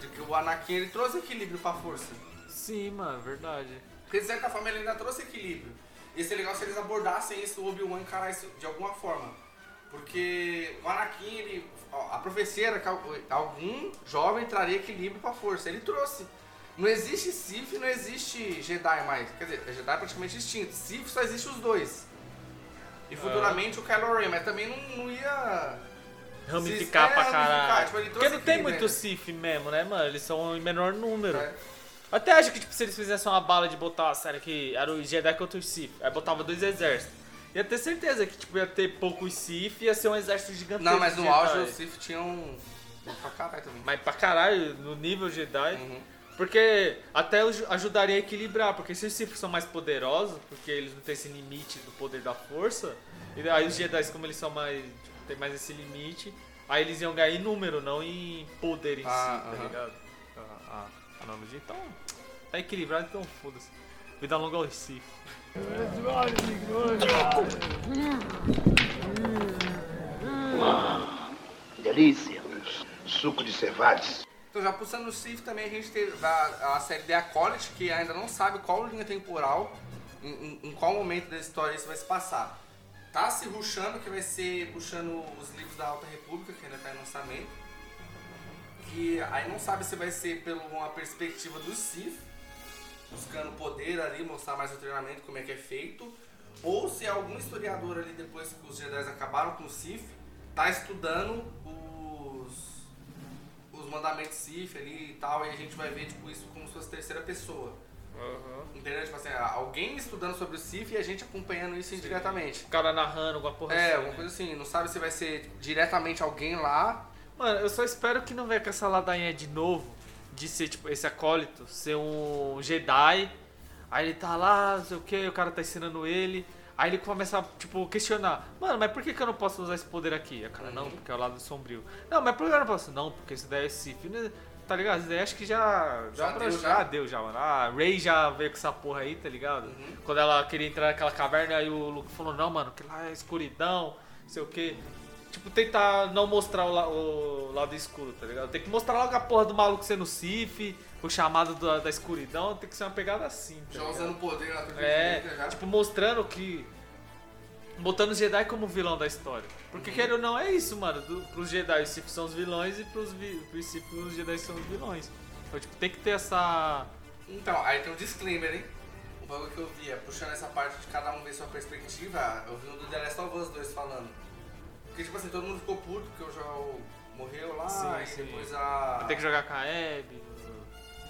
[SPEAKER 1] De que o Anakin ele trouxe equilíbrio pra força.
[SPEAKER 2] Sim, mano, verdade.
[SPEAKER 1] Porque de certa forma ele ainda trouxe equilíbrio. Ia ser legal se eles abordassem isso, o Obi-Wan encarar isso de alguma forma. Porque o Anakin, ele, a profecia era que al- algum jovem traria equilíbrio pra força. Ele trouxe. Não existe Sith, não existe Jedi mais. Quer dizer, Jedi é praticamente extinto. Sith só existe os dois. E futuramente o Kylo Ren, mas também não, não ia...
[SPEAKER 2] Ramificar
[SPEAKER 1] é,
[SPEAKER 2] pra caralho.
[SPEAKER 1] tipo,
[SPEAKER 2] Porque não tem
[SPEAKER 1] equilíbrio
[SPEAKER 2] muito. Sith mesmo, né, mano? Eles são em menor número.
[SPEAKER 1] É.
[SPEAKER 2] Até acho que tipo, se eles fizessem uma bala de botar uma série que era o Jedi contra os Sith, aí botava dois exércitos. Ia ter certeza que tipo, ia ter poucos Sith e ia ser um exército gigantesco.
[SPEAKER 1] Não, mas no auge os Sith tinham... Pra caralho também.
[SPEAKER 2] Mas pra caralho, no nível Jedi.
[SPEAKER 1] Uhum.
[SPEAKER 2] Porque até aj- ajudaria a equilibrar, porque se os Sith são mais poderosos, porque eles não têm esse limite do poder da força, e aí os Jedi, como eles são mais. Tipo, tem mais esse limite, aí eles iam ganhar em número, não em poder em
[SPEAKER 1] Ah,
[SPEAKER 2] si, tá
[SPEAKER 1] aham.
[SPEAKER 2] ligado? A, a analogia. Então, tá equilibrado, então foda-se. Vida longa aos Sith.
[SPEAKER 3] Delícia. Suco de cevades.
[SPEAKER 1] Então já puxando no Sith também a gente teve a, a série The Acolyte, que ainda não sabe qual linha temporal, em, em- em qual momento da história isso vai se passar. Tá se ruxando que vai ser puxando os livros da Alta República, que ainda tá em lançamento. Que aí não sabe se vai ser pela uma perspectiva do Sith, buscando poder ali, mostrar mais o treinamento, como é que é feito. Ou se algum historiador ali, depois que os Jedi acabaram com o Sith, tá estudando os, os mandamentos Sith ali e tal, e a gente vai ver tipo, isso como se fosse terceira pessoa. Entendeu? Tipo assim, alguém estudando sobre o Sith e a gente acompanhando isso indiretamente.
[SPEAKER 2] O cara narrando alguma porra
[SPEAKER 1] É,
[SPEAKER 2] assim,
[SPEAKER 1] alguma
[SPEAKER 2] né?
[SPEAKER 1] coisa assim, não sabe se vai ser diretamente alguém lá.
[SPEAKER 2] Mano, eu só espero que não venha com essa ladainha de novo, de ser, tipo, esse acólito, ser um Jedi, aí ele tá lá, não sei o que, o cara tá ensinando ele, aí ele começa a, tipo, questionar, mano, mas por que, que eu não posso usar esse poder aqui? A cara, não, porque é o lado sombrio. Não, mas por que eu não posso? Não, porque isso daí é Sith, né? Tá ligado? Isso daí acho que já.
[SPEAKER 1] Já
[SPEAKER 2] pra-
[SPEAKER 1] deu,
[SPEAKER 2] já
[SPEAKER 1] já.
[SPEAKER 2] deu, já, mano. A Ray já veio com essa porra aí, tá ligado?
[SPEAKER 1] Uhum.
[SPEAKER 2] Quando ela queria entrar naquela caverna, aí o Luke falou: Não, mano, que lá é escuridão, não sei o que. Tipo, tentar não mostrar o, la- o lado escuro, tá ligado? Tem que mostrar logo a porra do maluco sendo Sif, o chamado da, da escuridão, tem que ser uma pegada assim, tá
[SPEAKER 1] Já
[SPEAKER 2] ligado?
[SPEAKER 1] usando o poder torre
[SPEAKER 2] É,
[SPEAKER 1] já.
[SPEAKER 2] tipo, mostrando que. Botando os Jedi como vilão da história. Porque queira ou não, é isso, mano. Do, pros Jedi os Sith são os vilões e pros, vi, pros Sith os Jedi são os vilões. Então, tipo, tem que ter essa.
[SPEAKER 1] Então, aí tem um disclaimer, hein? O bagulho que eu vi é puxando essa parte de cada um ver sua perspectiva, eu vi um do The Last of Us 2 falando. Porque, tipo assim, todo mundo ficou puto porque o Joel morreu lá,
[SPEAKER 2] Sim,
[SPEAKER 1] e
[SPEAKER 2] sim.
[SPEAKER 1] depois a.
[SPEAKER 2] Tem que jogar com a Abby.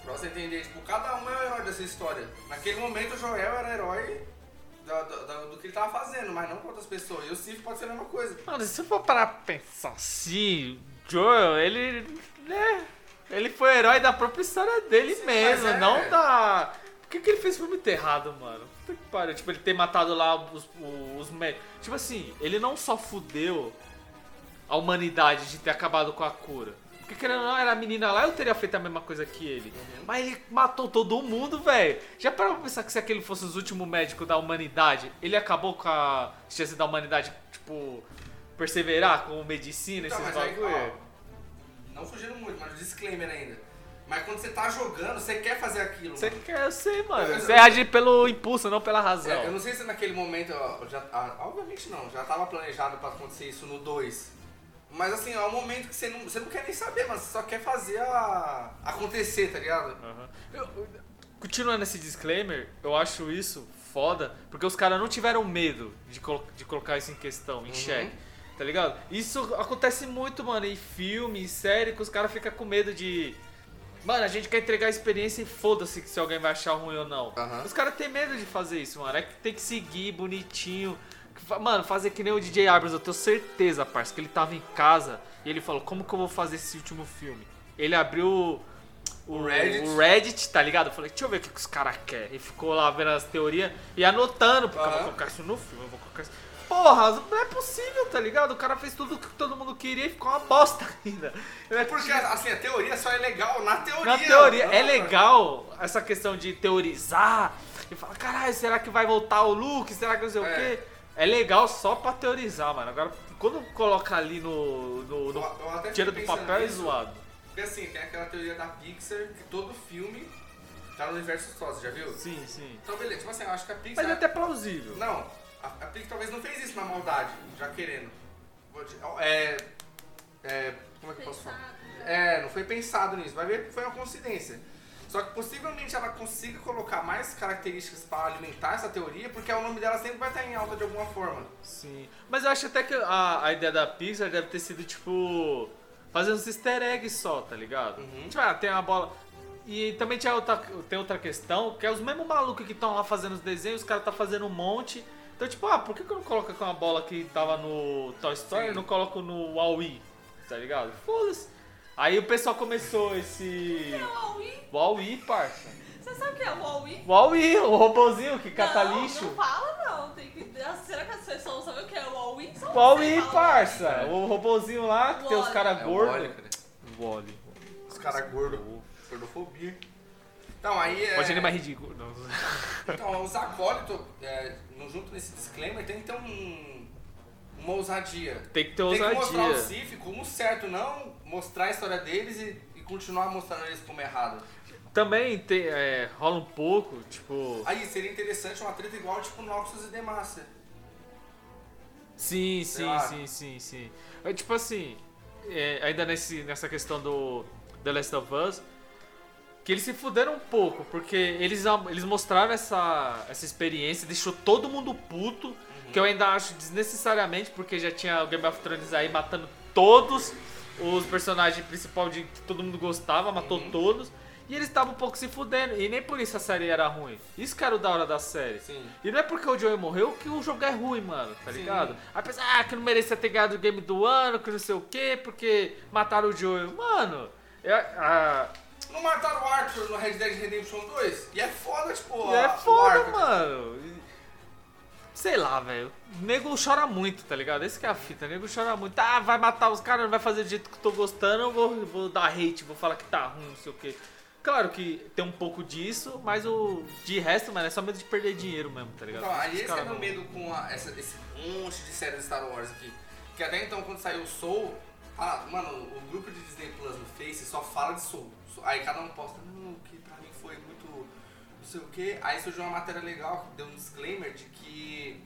[SPEAKER 1] Pra você entender, tipo, cada um é o herói dessa história. Naquele momento o Joel era herói da- da- da- do que ele tava fazendo, mas não com outras pessoas. E o Sif pode ser a mesma coisa.
[SPEAKER 2] Mano, se for parar pra pensar assim, Joel, ele. né? Ele foi herói da própria história dele
[SPEAKER 1] Sim,
[SPEAKER 2] mesmo,
[SPEAKER 1] é-
[SPEAKER 2] não da. Por que, que ele fez foi muito errado, mano? Puta que pariu. Tipo, ele ter matado lá os, os médicos. Tipo assim, ele não só fudeu a humanidade de ter acabado com a cura. Porque querendo ou não, era a menina lá, eu teria feito a mesma coisa que ele. Mas ele matou todo mundo, velho. Já parou pra pensar que se aquele fosse os últimos médicos da humanidade, ele acabou com a chance da humanidade, tipo, perseverar com medicina,
[SPEAKER 1] Então,
[SPEAKER 2] esses bagulho?
[SPEAKER 1] não fugindo muito, mas disclaimer ainda. Mas quando você tá jogando, você quer fazer aquilo.
[SPEAKER 2] Você
[SPEAKER 1] mano.
[SPEAKER 2] quer, eu sei, mano. Você age pelo impulso, não pela razão.
[SPEAKER 1] É, eu não sei se naquele momento, ó, já, ah, obviamente não, já tava planejado pra acontecer isso no 2. Mas assim, é um momento que você não, você não quer nem saber, mas você só quer fazer a, acontecer, tá ligado?
[SPEAKER 2] Eu- eu- continuando esse disclaimer, eu acho isso foda, porque os caras não tiveram medo de, colo- de colocar isso em questão, em xeque. Tá ligado? Isso acontece muito, mano, em filme, em série, que os caras ficam com medo de. Mano, a gente quer entregar a experiência e foda-se se alguém vai achar ruim ou não.
[SPEAKER 1] Aham.
[SPEAKER 2] Os caras têm medo de fazer isso, mano. É que tem que seguir bonitinho. Mano, fazer que nem o DJ Abrams, eu tenho certeza, parça, que ele tava em casa e ele falou: Como que eu vou fazer esse último filme? Ele abriu o
[SPEAKER 1] Reddit.
[SPEAKER 2] o Reddit, tá ligado? Eu falei: Deixa eu ver o que, que os caras querem. E ficou lá vendo as teorias e anotando, porque eu vou colocar isso no filme, eu vou colocar isso. Porra, não é possível, tá ligado? O cara fez tudo que todo mundo queria e ficou uma bosta [laughs] ainda.
[SPEAKER 1] É porque, assim, a teoria só é legal na teoria.
[SPEAKER 2] Na teoria, é
[SPEAKER 1] Não,
[SPEAKER 2] legal essa questão de teorizar e falar, caralho, será que vai voltar o Luke? Será que não sei
[SPEAKER 1] É.
[SPEAKER 2] o quê? É legal só pra teorizar, mano. Agora, quando coloca ali no. no, no-
[SPEAKER 1] Eu- eu até
[SPEAKER 2] tira do papel é
[SPEAKER 1] nisso.
[SPEAKER 2] zoado.
[SPEAKER 1] Porque assim, tem aquela teoria da Pixar que todo filme tá no universo só, você já viu?
[SPEAKER 2] Sim, sim.
[SPEAKER 1] Então, beleza, tipo assim, eu acho que a Pixar.
[SPEAKER 2] Mas é até plausível.
[SPEAKER 1] Não, a, a Pixar talvez não fez isso na maldade, já querendo. É. É. Como é que eu posso falar? É, não foi pensado nisso. Vai ver que foi uma coincidência. Só que possivelmente ela consiga colocar mais características para alimentar essa teoria, porque o nome dela sempre vai estar em alta de alguma forma.
[SPEAKER 2] Sim. Mas eu acho até que a, a ideia da Pixar deve ter sido, tipo. Fazer uns easter eggs só, tá ligado?
[SPEAKER 1] Uhum.
[SPEAKER 2] Tipo, ah, tem uma bola. E também tinha outra, tem outra questão, que é os mesmos malucos que estão lá fazendo os desenhos, os caras tá fazendo um monte. Então, tipo, ah, por que, que eu não coloco com a bola que tava no Toy Story
[SPEAKER 1] Sim.
[SPEAKER 2] e não coloco no Huawei? Tá ligado? Foda-se. Aí o pessoal começou esse.
[SPEAKER 4] É o Huawei?
[SPEAKER 2] Huawei, parça.
[SPEAKER 4] Você sabe o que é o Huawei?
[SPEAKER 2] Huawei, o robozinho que cata
[SPEAKER 4] não,
[SPEAKER 2] lixo.
[SPEAKER 4] Não fala não. Tem que... Será que as pessoas sabem o que é o Huawei? Só
[SPEAKER 2] Huawei, parça. O robozinho lá que tem os caras
[SPEAKER 1] É o
[SPEAKER 2] gordos.
[SPEAKER 1] cara.
[SPEAKER 2] Wally.
[SPEAKER 1] Os caras gordos. Gordofobia. Então, aí é...
[SPEAKER 2] Pode nem mais ridículo. Não. [laughs]
[SPEAKER 1] Então, os acólitos, é, junto nesse disclaimer, tem que ter um, uma ousadia.
[SPEAKER 2] Tem que ter
[SPEAKER 1] Tem que mostrar o
[SPEAKER 2] ousadia.
[SPEAKER 1] Sif como certo, não mostrar a história deles e, e continuar mostrando eles como errado.
[SPEAKER 2] Também tem, é, rola um pouco, tipo.
[SPEAKER 1] Aí seria interessante uma treta igual tipo Noxus e Demacia.
[SPEAKER 2] Sim, sim,
[SPEAKER 1] lá.
[SPEAKER 2] sim, sim, sim. É, tipo assim, é, ainda nesse, nessa questão do The Last of Us, que eles se fuderam um pouco, porque eles, eles mostraram essa, essa experiência, deixou todo mundo puto, que eu ainda acho desnecessariamente, porque já tinha o Game of Thrones aí matando todos os personagens principais de que todo mundo gostava, matou todos. E eles estavam um pouco se fudendo. E nem por isso a série era ruim. Isso que era o da hora da série.
[SPEAKER 1] Sim.
[SPEAKER 2] E não é porque o Joey morreu que o jogo é ruim, mano, tá
[SPEAKER 1] Sim.
[SPEAKER 2] ligado? Aí pensa, ah, que não merecia ter ganhado o game do ano, que não sei o quê, porque mataram o Joey. Mano, é, a-
[SPEAKER 1] Não mataram o Arthur no Red Dead Redemption 2? E é foda, tipo,
[SPEAKER 2] é
[SPEAKER 1] a- o
[SPEAKER 2] foda, mano. Sei lá, velho. Nego chora muito, tá ligado? Esse que é a fita. Nego chora muito. Ah, vai matar os caras, não vai fazer do jeito que eu tô gostando, eu vou, vou dar hate, vou falar que tá ruim, não sei o quê. Claro que tem um pouco disso, mas o de resto, mano, é só medo de perder dinheiro mesmo, tá ligado?
[SPEAKER 1] Então, aí esse é meu medo com a- essa- esse monte de séries Star Wars aqui. Que até então, quando saiu o Soul, ah, mano, o grupo de Disney Plus no Face só fala de Soul. Aí cada um posta, não, que sei o que. Aí surgiu uma matéria legal que deu um disclaimer de que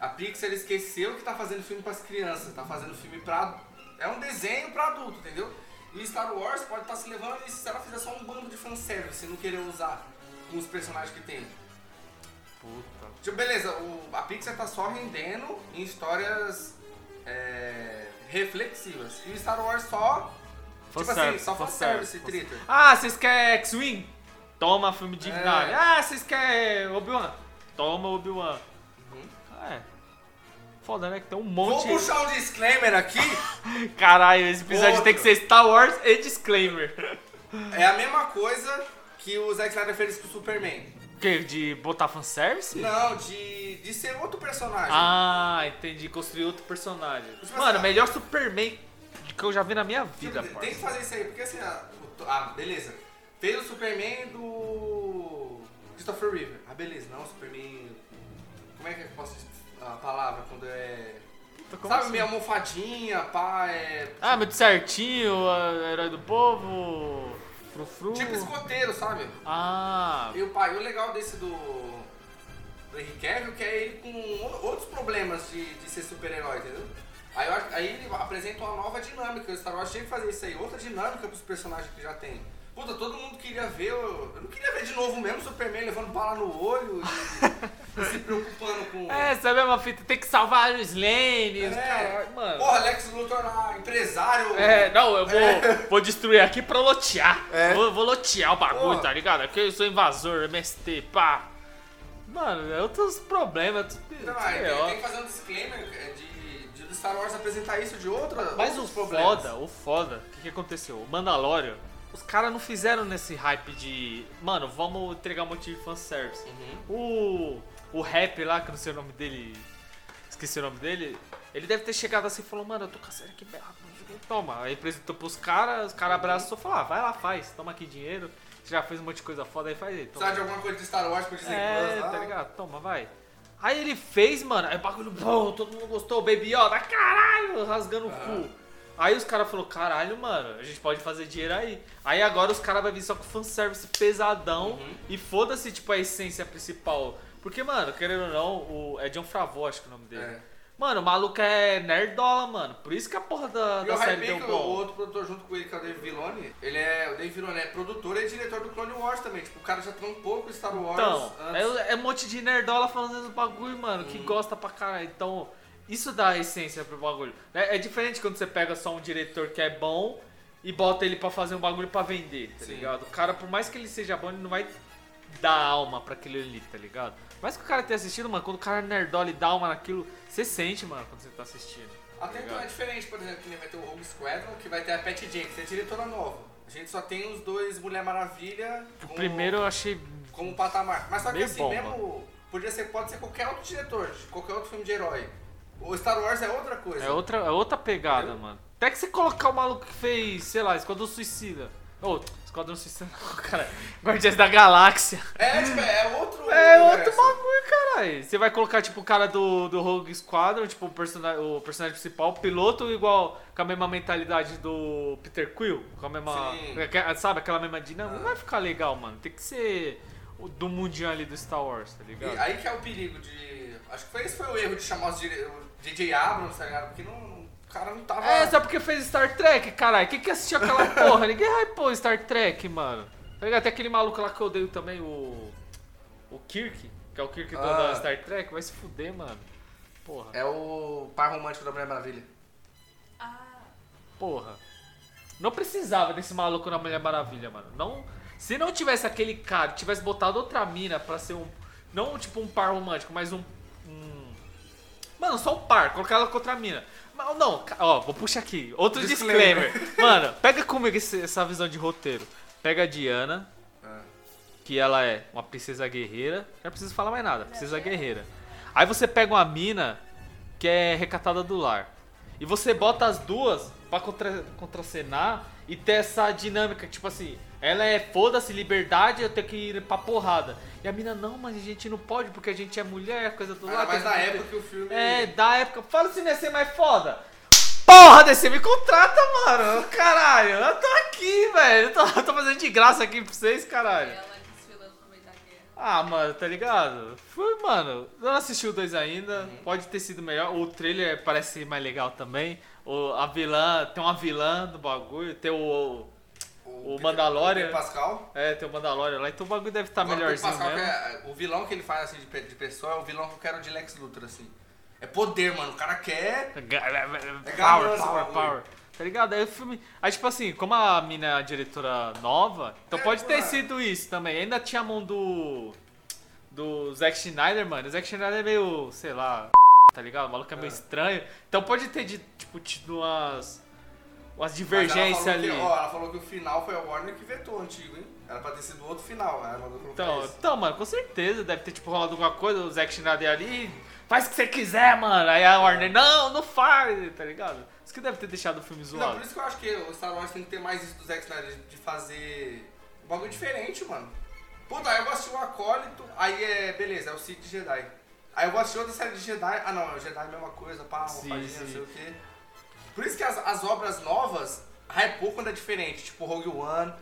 [SPEAKER 1] a Pixar esqueceu que tá fazendo filme pras crianças, tá fazendo filme pra. É um desenho pra adulto, entendeu? E Star Wars pode estar se levando e se ela fizer só um bando de fanservice e não querer usar com os personagens que tem.
[SPEAKER 2] Puta.
[SPEAKER 1] Tipo, beleza, o- a Pixar tá só rendendo em histórias é, reflexivas. E o Star Wars só. tipo assim,
[SPEAKER 2] Fanservice,
[SPEAKER 1] só
[SPEAKER 2] fanservice. Ah, vocês querem X-Wing? Toma filme de
[SPEAKER 1] É.
[SPEAKER 2] vinagre. Ah, vocês querem Obi-Wan? Toma Obi-Wan. É. Foda, né? Que tem um
[SPEAKER 1] Vou
[SPEAKER 2] monte.
[SPEAKER 1] puxar um disclaimer aqui. [laughs]
[SPEAKER 2] Caralho, esse episódio
[SPEAKER 1] Outro.
[SPEAKER 2] tem que ser Star Wars e disclaimer.
[SPEAKER 1] É a mesma coisa que o Zack Snyder fez com o Superman.
[SPEAKER 2] O quê? De botar fanservice?
[SPEAKER 1] Não, de, de ser outro personagem.
[SPEAKER 2] Ah, entendi. Construir outro personagem.
[SPEAKER 1] Tipo
[SPEAKER 2] Mano,
[SPEAKER 1] assim,
[SPEAKER 2] melhor Superman que eu já vi na minha vida,
[SPEAKER 1] tem que fazer isso aí, porque assim, ah, ah, beleza. Fez o Superman do Christopher Reeve. Ah, beleza, não, Superman. Como é que eu posso dizer a palavra quando é.
[SPEAKER 2] Como
[SPEAKER 1] Sabe,
[SPEAKER 2] assim?
[SPEAKER 1] meio almofadinha, pá, é.
[SPEAKER 2] Ah, muito certinho, herói do povo, frufru.
[SPEAKER 1] Tipo escoteiro, sabe?
[SPEAKER 2] Ah,
[SPEAKER 1] E o pai, o legal desse do. do Henry Cavill que é ele com outros problemas de, de ser super-herói, entendeu? Aí, eu aí ele apresenta uma nova dinâmica. O Star Wars tinha que fazer isso aí, outra dinâmica pros personagens que já tem. Puta, todo mundo queria ver. Eu, eu não queria ver de novo mesmo o Superman levando bala no olho e, e [laughs] se preocupando com.
[SPEAKER 2] é, sabe a mesma fita? Tem que salvar os Lane, os
[SPEAKER 1] É.
[SPEAKER 2] mano.
[SPEAKER 1] Porra, Lex Luthor lá, empresário.
[SPEAKER 2] É, não, eu vou, vou destruir aqui pra lotear.
[SPEAKER 1] É.
[SPEAKER 2] Vou, vou lotear o bagulho,
[SPEAKER 1] Porra.
[SPEAKER 2] tá ligado? Porque eu sou invasor, MST, pá. Mano, é outros problemas. outros
[SPEAKER 1] aí,
[SPEAKER 2] B.O.
[SPEAKER 1] tem, que fazer um disclaimer é, de, de Star Wars apresentar isso de outra.
[SPEAKER 2] Mas o foda, o foda, o que, que aconteceu? O Mandalorian, os caras não fizeram nesse hype de. Mano, vamos entregar um monte de fanservice.
[SPEAKER 1] Uhum.
[SPEAKER 2] O. O rap lá, que eu não sei o nome dele. Esqueci o nome dele. Ele deve ter chegado assim e falou, mano, eu tô com a série aqui berrada, Toma. Aí apresentou pros caras, os caras abraçou e falou, ah, vai lá, faz, toma aqui dinheiro. Você já fez um monte de coisa foda aí, faz aí. Toma.
[SPEAKER 1] Precisar de alguma coisa de Star Wars pra Disney
[SPEAKER 2] É,
[SPEAKER 1] Plus lá.
[SPEAKER 2] tá ligado? Toma, vai. Aí ele fez, mano, aí o bagulho, bom, todo mundo gostou, o Baby Yoda, caralho, rasgando o cu. Aí os caras falaram, caralho, mano, a gente pode fazer dinheiro aí. Aí agora os caras vão vir só com fanservice pesadão
[SPEAKER 1] Uhum.
[SPEAKER 2] e foda-se, tipo, a essência principal. Porque, mano, querendo ou não, o, é John Favreau, acho que é o nome dele.
[SPEAKER 1] É.
[SPEAKER 2] Mano, o maluco é nerdola, mano. Por isso que a porra da,
[SPEAKER 1] E
[SPEAKER 2] da série deu
[SPEAKER 1] que o
[SPEAKER 2] bom.
[SPEAKER 1] outro produtor junto com ele, que é o Dave Filoni, ele é, o Dave Filoni é produtor e diretor do Clone Wars também. Tipo, o cara já trampou com Star Wars
[SPEAKER 2] Então,
[SPEAKER 1] antes.
[SPEAKER 2] é, é um monte de nerdola falando dos bagulho, mano,
[SPEAKER 1] Uhum.
[SPEAKER 2] que gosta pra caralho. Então, isso dá essência pro bagulho. É, é diferente quando você pega só um diretor que é bom e bota ele pra fazer um bagulho pra vender, tá
[SPEAKER 1] Sim.
[SPEAKER 2] ligado? O cara, por mais que ele seja bom, ele não vai dar alma pra aquilo ali, tá ligado? Mas que o cara tenha assistido, mano, quando o cara é nerdola e dá alma naquilo, você sente, mano, quando você tá assistindo.
[SPEAKER 1] Até então é diferente, por exemplo, que nem vai ter o Rogue Squadron, que vai ter a Patty Jenkins, é diretora nova. A gente só tem os dois Mulher Maravilha
[SPEAKER 2] O
[SPEAKER 1] como,
[SPEAKER 2] primeiro eu achei.
[SPEAKER 1] como patamar. Mas só que assim,
[SPEAKER 2] bomba.
[SPEAKER 1] mesmo. Podia ser, pode ser qualquer outro diretor, qualquer outro filme de herói. O Star Wars é outra coisa.
[SPEAKER 2] É outra, é outra pegada,
[SPEAKER 1] Entendeu?
[SPEAKER 2] mano. Até que você colocar o maluco que fez, sei lá, Esquadrão Suicida. Ô, Esquadrão Suicida não, [laughs] cara. Guardiões da Galáxia.
[SPEAKER 1] É, tipo, é outro.
[SPEAKER 2] É outro bagulho, caralho. Você vai colocar, tipo, o cara do, do Rogue Squadron, tipo, o, persona o personagem principal, o piloto, igual com a mesma mentalidade do Peter Quill, com a mesma.
[SPEAKER 1] Sim.
[SPEAKER 2] Sabe, aquela mesma dinâmica. Não vai ficar legal, mano. Tem que ser do mundinho ali do Star Wars, tá ligado?
[SPEAKER 1] E aí que é o perigo de. Acho que foi esse foi o erro de chamar os dire... DJ Abrams, tá ligado? Porque não, o cara não tava.
[SPEAKER 2] É, só porque fez Star Trek, caralho. Quem que assistiu aquela [laughs] porra? Ninguém hypou Star Trek, mano. Tá ligado? Tem aquele maluco lá que eu odeio também, o. O Kirk, que é o Kirk do,
[SPEAKER 1] Ah.
[SPEAKER 2] da Star Trek. Vai se fuder, mano. Porra.
[SPEAKER 1] É o par romântico da Mulher Maravilha.
[SPEAKER 4] Ah,
[SPEAKER 2] Porra. Não precisava desse maluco na Mulher Maravilha, mano. Não. Se não tivesse aquele cara, tivesse botado outra mina pra ser um. Não tipo um par romântico, mas um- Mano, só um par, colocar ela com outra mina. Mas não, ó, vou puxar aqui. Outro
[SPEAKER 1] Disclaimer.
[SPEAKER 2] disclaimer. [laughs] Mano, pega comigo esse- essa visão de roteiro. Pega a Diana,
[SPEAKER 1] Ah.
[SPEAKER 2] que ela é uma princesa guerreira. Não preciso falar mais nada, princesa guerreira. Aí você pega uma mina que é recatada do lar. E você bota as duas pra contra, contracenar e ter essa dinâmica, tipo assim, ela é foda-se, liberdade, eu tenho que ir pra porrada. E a mina, não, mas a gente não pode porque a gente é mulher, coisa do
[SPEAKER 1] Ainda
[SPEAKER 2] lar.
[SPEAKER 1] mais
[SPEAKER 2] coisa
[SPEAKER 1] na
[SPEAKER 2] do-
[SPEAKER 1] época que o filme.
[SPEAKER 2] É, da época. Fala se não ia ser mais foda. Porra, DC, me contrata, mano. Caralho, eu tô aqui, velho. Eu tô, eu tô fazendo de graça aqui pra vocês, caralho.
[SPEAKER 4] ela desfilando no meio da guerra.
[SPEAKER 2] Ah, mano, tá ligado? Foi, mano. Não assisti o 2 ainda. Pode ter sido melhor. O trailer parece mais legal também. O, a vilã, tem uma vilã do bagulho. Tem o. o
[SPEAKER 1] Peter-
[SPEAKER 2] Mandalorian.
[SPEAKER 1] Pedro Pascal.
[SPEAKER 2] É, tem o Mandalorian lá. Então o bagulho deve estar
[SPEAKER 1] Pedro
[SPEAKER 2] melhorzinho
[SPEAKER 1] Pascal,
[SPEAKER 2] mesmo.
[SPEAKER 1] é- o vilão que ele faz assim de, de pessoa é o vilão que eu quero de Lex Luthor, assim. É poder, mano. O cara quer.
[SPEAKER 2] Power,
[SPEAKER 1] ganância o
[SPEAKER 2] power,
[SPEAKER 1] bagulho.
[SPEAKER 2] power. Tá ligado? Aí o filme. Aí, tipo assim, como a mina é a diretora nova, então
[SPEAKER 1] É,
[SPEAKER 2] pode ter
[SPEAKER 1] mano.
[SPEAKER 2] sido isso também. Ainda tinha a mão do. Do Zack Schneider, mano. O Zack Schneider é meio, sei lá, tá ligado? O maluco é meio
[SPEAKER 1] É.
[SPEAKER 2] estranho. Então pode ter, de, tipo, tido umas.
[SPEAKER 1] Mas
[SPEAKER 2] divergências ali.
[SPEAKER 1] Que, ó, ela falou que o final foi a Warner que vetou o antigo, hein? Era pra ter sido outro final. Colocar
[SPEAKER 2] Então, então, mano, com certeza deve ter, tipo, rolado alguma coisa, o Zack Schneider ali, faz o que você quiser, mano. Aí a Warner, não, não faz, tá ligado? Isso que deve ter deixado o filme
[SPEAKER 1] Não,
[SPEAKER 2] zoado.
[SPEAKER 1] por isso que eu acho que o Star Wars tem que ter mais isso do Zack Snyder, de fazer um bagulho diferente, mano. Puta, aí eu vou assistir o Acólito, aí é, beleza, é o Sith Jedi. Aí eu vou assistir outra série de Jedi, ah não, o Jedi é a mesma coisa, pá,
[SPEAKER 2] Sim,
[SPEAKER 1] fadinha,
[SPEAKER 2] sim.
[SPEAKER 1] não sei o quê. Por isso que as, as obras novas hypou quando é diferente, tipo Rogue One,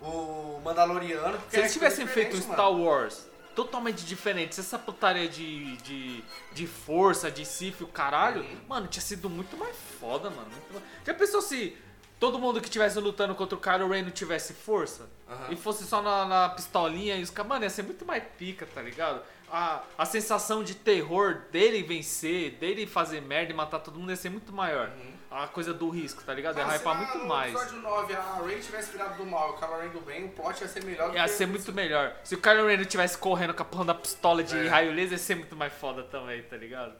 [SPEAKER 1] o Mandaloriano.
[SPEAKER 2] Se eles
[SPEAKER 1] é
[SPEAKER 2] tivessem feito um Star. Wars totalmente diferente, se essa putaria de, de, de força, de Sif, o caralho,
[SPEAKER 1] Uhum.
[SPEAKER 2] mano, tinha sido muito mais foda, mano. muito Já pensou se todo mundo que estivesse lutando contra o Kylo Ren não tivesse força?
[SPEAKER 1] Aham.
[SPEAKER 2] E fosse só na, na pistolinha e os caras, mano, ia ser muito mais pica, tá ligado? A, a sensação de terror dele vencer, dele fazer merda e matar todo mundo ia ser muito maior. A coisa do risco, tá ligado?
[SPEAKER 1] Se
[SPEAKER 2] hypar muito
[SPEAKER 1] no
[SPEAKER 2] mais.
[SPEAKER 1] episódio 9 a Rey tivesse virado do mal e o Kylo Ren do bem, o plot ia ser melhor
[SPEAKER 2] Ia ser muito melhor. Se o Kylo Ren tivesse correndo com a porra da pistola de
[SPEAKER 1] É.
[SPEAKER 2] raio laser, ia ser muito mais foda também, tá ligado?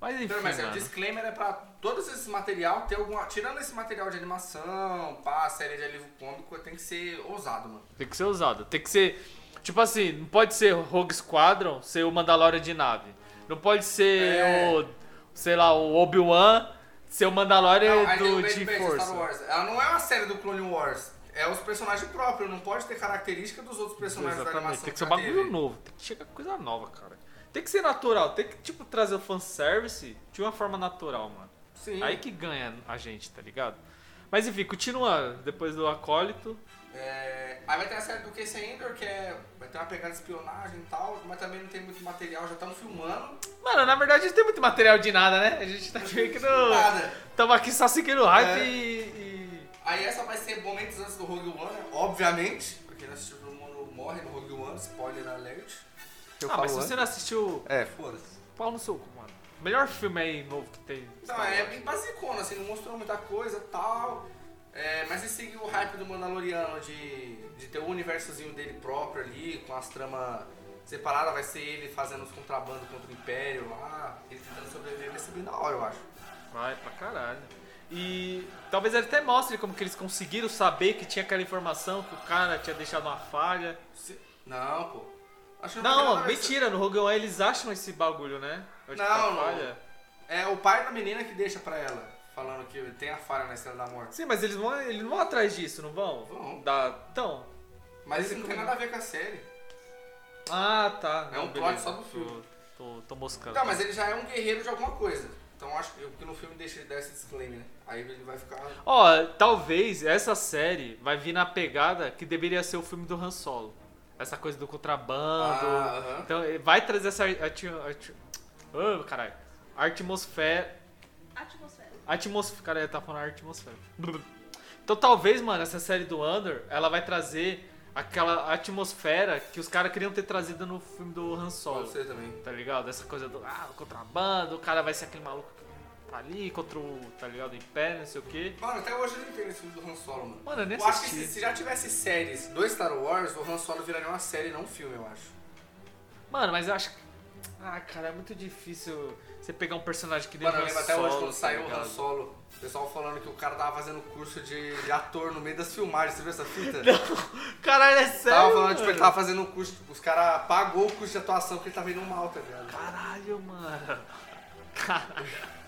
[SPEAKER 2] Mas enfim,
[SPEAKER 1] mas é, o
[SPEAKER 2] mano.
[SPEAKER 1] disclaimer é pra todos esses material ter alguma. Tirando esse material de animação, pá, série de alívio cômico, tem que ser ousado, mano.
[SPEAKER 2] Tem que ser usado. Tem que ser. Tipo assim, não pode ser Rogue Squadron ser o Mandalorian de nave. Não pode ser
[SPEAKER 1] É.
[SPEAKER 2] o. Sei lá, o Obi-Wan ser o Mandalorian
[SPEAKER 1] Não, aí
[SPEAKER 2] do, de força.
[SPEAKER 1] Wars. Ela não é uma série do Clone Wars. É os personagens próprios, não pode ter característica dos outros personagens da
[SPEAKER 2] Exatamente.
[SPEAKER 1] animação.
[SPEAKER 2] Tem que ser um
[SPEAKER 1] já
[SPEAKER 2] bagulho novo. Tem que chegar coisa nova, cara. Tem que ser natural. Tem que, tipo, trazer o fanservice de uma forma natural, mano.
[SPEAKER 1] Sim.
[SPEAKER 2] Aí que ganha a gente, tá ligado? Mas enfim, continuando. Depois do acólito.
[SPEAKER 1] É, aí vai ter a série do Casey Endor, que é. Vai ter uma pegada de espionagem e tal, mas também não tem muito material, já estão filmando.
[SPEAKER 2] Mano, na verdade não tem muito material de nada, né? A gente tá meio que no.
[SPEAKER 1] Nada.
[SPEAKER 2] Tamo aqui só seguindo o hype
[SPEAKER 1] É.
[SPEAKER 2] e, e-
[SPEAKER 1] Aí essa vai ser momentos antes do Rogue One, né? obviamente, porque não assistiu todo mundo morre no Rogue One, spoiler alert. Eu
[SPEAKER 2] Ah, mas se você não assistiu.
[SPEAKER 1] É, foda-se.
[SPEAKER 2] Pau no cu, mano. Melhor filme aí novo que tem.
[SPEAKER 1] Então, é bem basicona, assim, não mostrou muita coisa e tal. É, mas ele seguiu o hype do Mandaloriano de, de ter o universozinho dele próprio ali, com as tramas separadas, vai ser ele fazendo os contrabandos contra o Império lá, ele tentando sobreviver, vai ser bem da hora, eu acho.
[SPEAKER 2] Vai pra caralho. E talvez ele até mostre como que eles conseguiram saber que tinha aquela informação, que o cara tinha deixado uma falha.
[SPEAKER 1] Se- Não, pô. Acho que
[SPEAKER 2] Não,
[SPEAKER 1] com
[SPEAKER 2] mentira, no Rogue One eles acham esse bagulho, né?
[SPEAKER 1] Não,
[SPEAKER 2] é
[SPEAKER 1] não.
[SPEAKER 2] falha.
[SPEAKER 1] isso. É o pai da menina que deixa pra ela, falando que tem a falha na Estrela da Morte.
[SPEAKER 2] Sim, mas eles vão, eles não vão atrás disso, não vão?
[SPEAKER 1] Vão.
[SPEAKER 2] Da... Então.
[SPEAKER 1] Mas isso não tem nada a ver com a série.
[SPEAKER 2] Ah, tá.
[SPEAKER 1] É um
[SPEAKER 2] Não,
[SPEAKER 1] plot
[SPEAKER 2] beleza.
[SPEAKER 1] só do filme.
[SPEAKER 2] Tô, tô, tô moscando.
[SPEAKER 1] Não, mas ele já é um guerreiro de alguma coisa. Então acho que que no filme deixa ele dar esse disclaimer, né? Aí ele vai ficar.
[SPEAKER 2] Ó, talvez essa série vai vir na pegada que deveria ser o filme do Han Solo. Essa coisa do contrabando.
[SPEAKER 1] Ah, aham.
[SPEAKER 2] Então, ele vai trazer essa. Ati, ati, oh, caralho. Atmosfera.
[SPEAKER 4] Atmosfera.
[SPEAKER 2] Atmosfera. Cara, tá falando atmosfera. Então, talvez, mano, essa série do Under, ela vai trazer aquela atmosfera que os caras queriam ter trazido no filme do Han Solo.
[SPEAKER 1] Pode ser também.
[SPEAKER 2] Tá ligado? Essa coisa do ah, contrabando, o cara vai ser aquele maluco que tá ali contra o, tá ligado, o Império, não sei o quê.
[SPEAKER 1] Mano, até hoje eu não entendo esse filme do Han Solo, mano.
[SPEAKER 2] Mano, eu nem
[SPEAKER 1] Eu acho que se, se já tivesse séries do Star Wars, o Han Solo viraria uma série, não um filme, eu acho.
[SPEAKER 2] Mano, mas eu acho que. Ah, cara, é muito difícil você pegar um personagem que nem
[SPEAKER 1] Mano, eu lembro até hoje quando
[SPEAKER 2] tá
[SPEAKER 1] saiu o Han? Solo, o pessoal falando que o cara tava fazendo curso de, de ator no meio das filmagens. Você viu essa fita? [laughs]
[SPEAKER 2] Caralho, é sério?
[SPEAKER 1] Tava falando, tipo, ele tava fazendo um curso, os caras pagou o curso de atuação porque ele tava indo mal, tá ligado?
[SPEAKER 2] Caralho, mano. Caralho.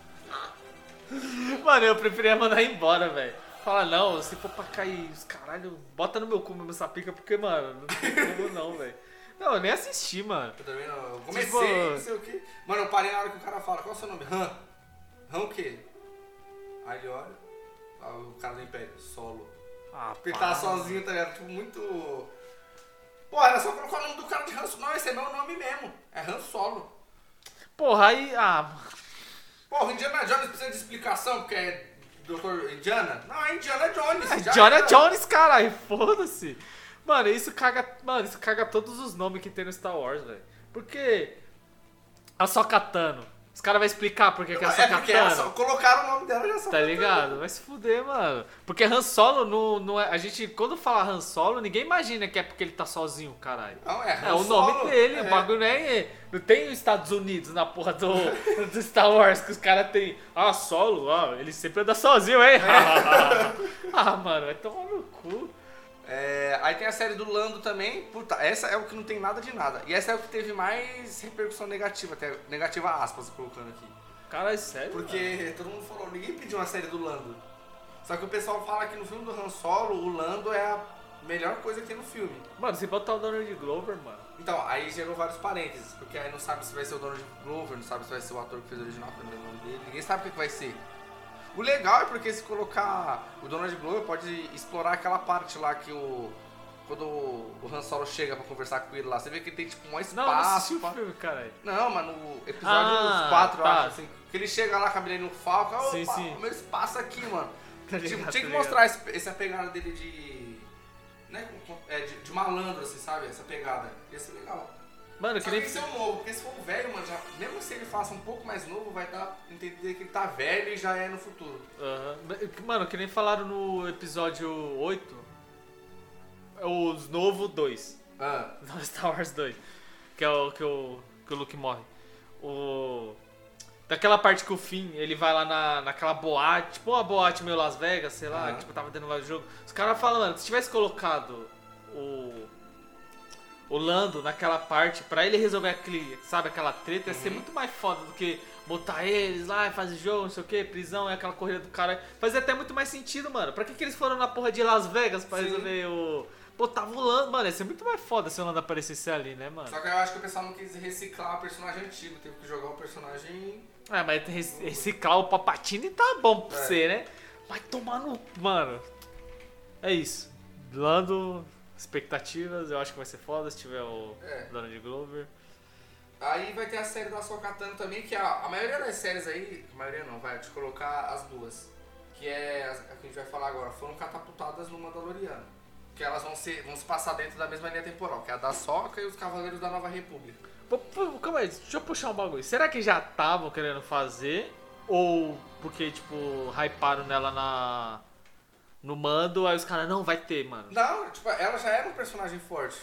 [SPEAKER 2] Mano, eu preferia mandar embora, velho. Fala, não, se for pra cair caralho, bota no meu cu mesmo essa pica, porque, mano, não tem como não, velho. Não, eu nem assisti, mano.
[SPEAKER 1] Eu também não. Eu comecei,
[SPEAKER 2] Tipo-
[SPEAKER 1] não sei o quê. Mano, eu parei na hora que o cara fala, qual é o seu nome? Han. Han o quê? Aí ele olha, o cara do Império, solo.
[SPEAKER 2] Ah,
[SPEAKER 1] Porque ele tava sozinho, tá ligado? Tipo, muito. Pô, era só colocar o nome do cara de Han Solo. Não, esse é meu nome mesmo. É Han Solo.
[SPEAKER 2] Porra, aí. Ah,
[SPEAKER 1] Porra, Indiana Jones precisa de explicação porque é Dr. Indiana? Não, é Indiana Jones. já
[SPEAKER 2] Johnny
[SPEAKER 1] era.
[SPEAKER 2] Jones, caralho, foda-se. Mano, isso caga. Mano, isso caga todos os nomes que tem no Star Wars, velho. Porque. A Sokatano. Os caras vão explicar por que que é a
[SPEAKER 1] É
[SPEAKER 2] Sokatano.
[SPEAKER 1] só colocaram o nome dela já.
[SPEAKER 2] Tá ligado? Vai se fuder, mano. Porque Han Solo não, não é. A gente, quando fala Han Solo, ninguém imagina que é porque ele tá sozinho, caralho.
[SPEAKER 1] Não, é Han
[SPEAKER 2] É o nome
[SPEAKER 1] Solo.
[SPEAKER 2] dele,
[SPEAKER 1] É.
[SPEAKER 2] o bagulho não é. Não tem os Estados Unidos na porra do, do Star Wars que os caras tem. Ah, solo, ah, ele sempre anda sozinho, hein? [laughs] ah, mano, vai tomar no cu.
[SPEAKER 1] É, aí tem a série do Lando também. Puta, essa é o que não tem nada de nada. E essa é o que teve mais repercussão negativa, até negativa aspas colocando aqui.
[SPEAKER 2] Cara, é sério?
[SPEAKER 1] Porque todo mundo falou, ninguém pediu uma série do Lando. Só que o pessoal fala que no filme do Han Solo, o Lando é a melhor coisa que tem no filme.
[SPEAKER 2] Mano, se botar o Donald Glover, mano.
[SPEAKER 1] Então, aí gerou vários parênteses, porque aí não sabe se vai ser o Donald Glover, não sabe se vai ser o ator que fez o original, lembro o nome dele, ninguém sabe o que vai ser. O legal é porque se colocar o Donald Glover pode explorar aquela parte lá que o. Quando o Han Solo chega pra conversar com ele lá, você vê que ele tem tipo um espaço.
[SPEAKER 2] Não, não assisti o filme, caralho.
[SPEAKER 1] Não, mano, o episódio
[SPEAKER 2] Ah,
[SPEAKER 1] 4, eu
[SPEAKER 2] tá.
[SPEAKER 1] acho, assim, que ele chega lá com a no falco, opa,
[SPEAKER 2] Sim, sim.
[SPEAKER 1] o meu espaço aqui, mano. [laughs]
[SPEAKER 2] Tá
[SPEAKER 1] Tipo,
[SPEAKER 2] ligado,
[SPEAKER 1] tinha que
[SPEAKER 2] tá
[SPEAKER 1] mostrar esse, essa pegada dele de. Né, é, de, de malandro, assim, sabe? Essa pegada. Ia ser legal.
[SPEAKER 2] Mano, que
[SPEAKER 1] que
[SPEAKER 2] nem.
[SPEAKER 1] esse é o novo, porque se for o velho, mano, já, mesmo ele faça um pouco mais novo, vai dar entender que ele tá velho e já é no futuro.
[SPEAKER 2] Aham. Mano, que nem falaram no episódio 8. é Os novo 2.
[SPEAKER 1] Ah, [laughs]
[SPEAKER 2] No Star Wars 2. Que é o que o, que o Luke morre. O. Daquela parte que o Finn, ele vai lá na, naquela boate, tipo uma boate meio Las Vegas, sei lá,
[SPEAKER 1] Aham.
[SPEAKER 2] tipo, tava dando vários jogo. Os caras falam, mano, se tivesse colocado o. O Lando naquela parte, pra ele resolver aquele, sabe, aquela treta, ia ser muito mais foda do que botar eles lá e fazer jogo, não sei o que, prisão, é aquela corrida do cara. Fazia até muito mais sentido, mano. Pra que, que eles foram na porra de Las Vegas pra
[SPEAKER 1] Sim.
[SPEAKER 2] resolver o. Pô, tava o Lando, mano, ia ser muito mais foda se o Lando aparecesse ali, né, mano?
[SPEAKER 1] só que eu acho que o pessoal não quis reciclar o personagem antigo, teve que jogar o personagem.
[SPEAKER 2] É, mas rec- reciclar o Papatini tá bom pra
[SPEAKER 1] É.
[SPEAKER 2] você, né? Vai tomar no. Mano. É isso. Lando, expectativas, eu acho que vai ser foda se tiver o
[SPEAKER 1] É.
[SPEAKER 2] Donald Glover.
[SPEAKER 1] Aí vai ter a série do Ahsoka-Tano também, que a, a maioria das séries aí, a maioria não, vai, te colocar as duas, que é a que a gente vai falar agora, foram catapultadas no Mandaloriano. Que elas vão, ser, vão se passar dentro da mesma linha temporal, que é a da Soca e os Cavaleiros da Nova República.
[SPEAKER 2] Pô, pô, Calma aí, deixa eu puxar um bagulho. Será que já estavam querendo fazer? Ou porque, tipo, hyparam nela na. No mando, aí os caras, não, vai ter, mano.
[SPEAKER 1] Não, tipo, ela já era um personagem forte.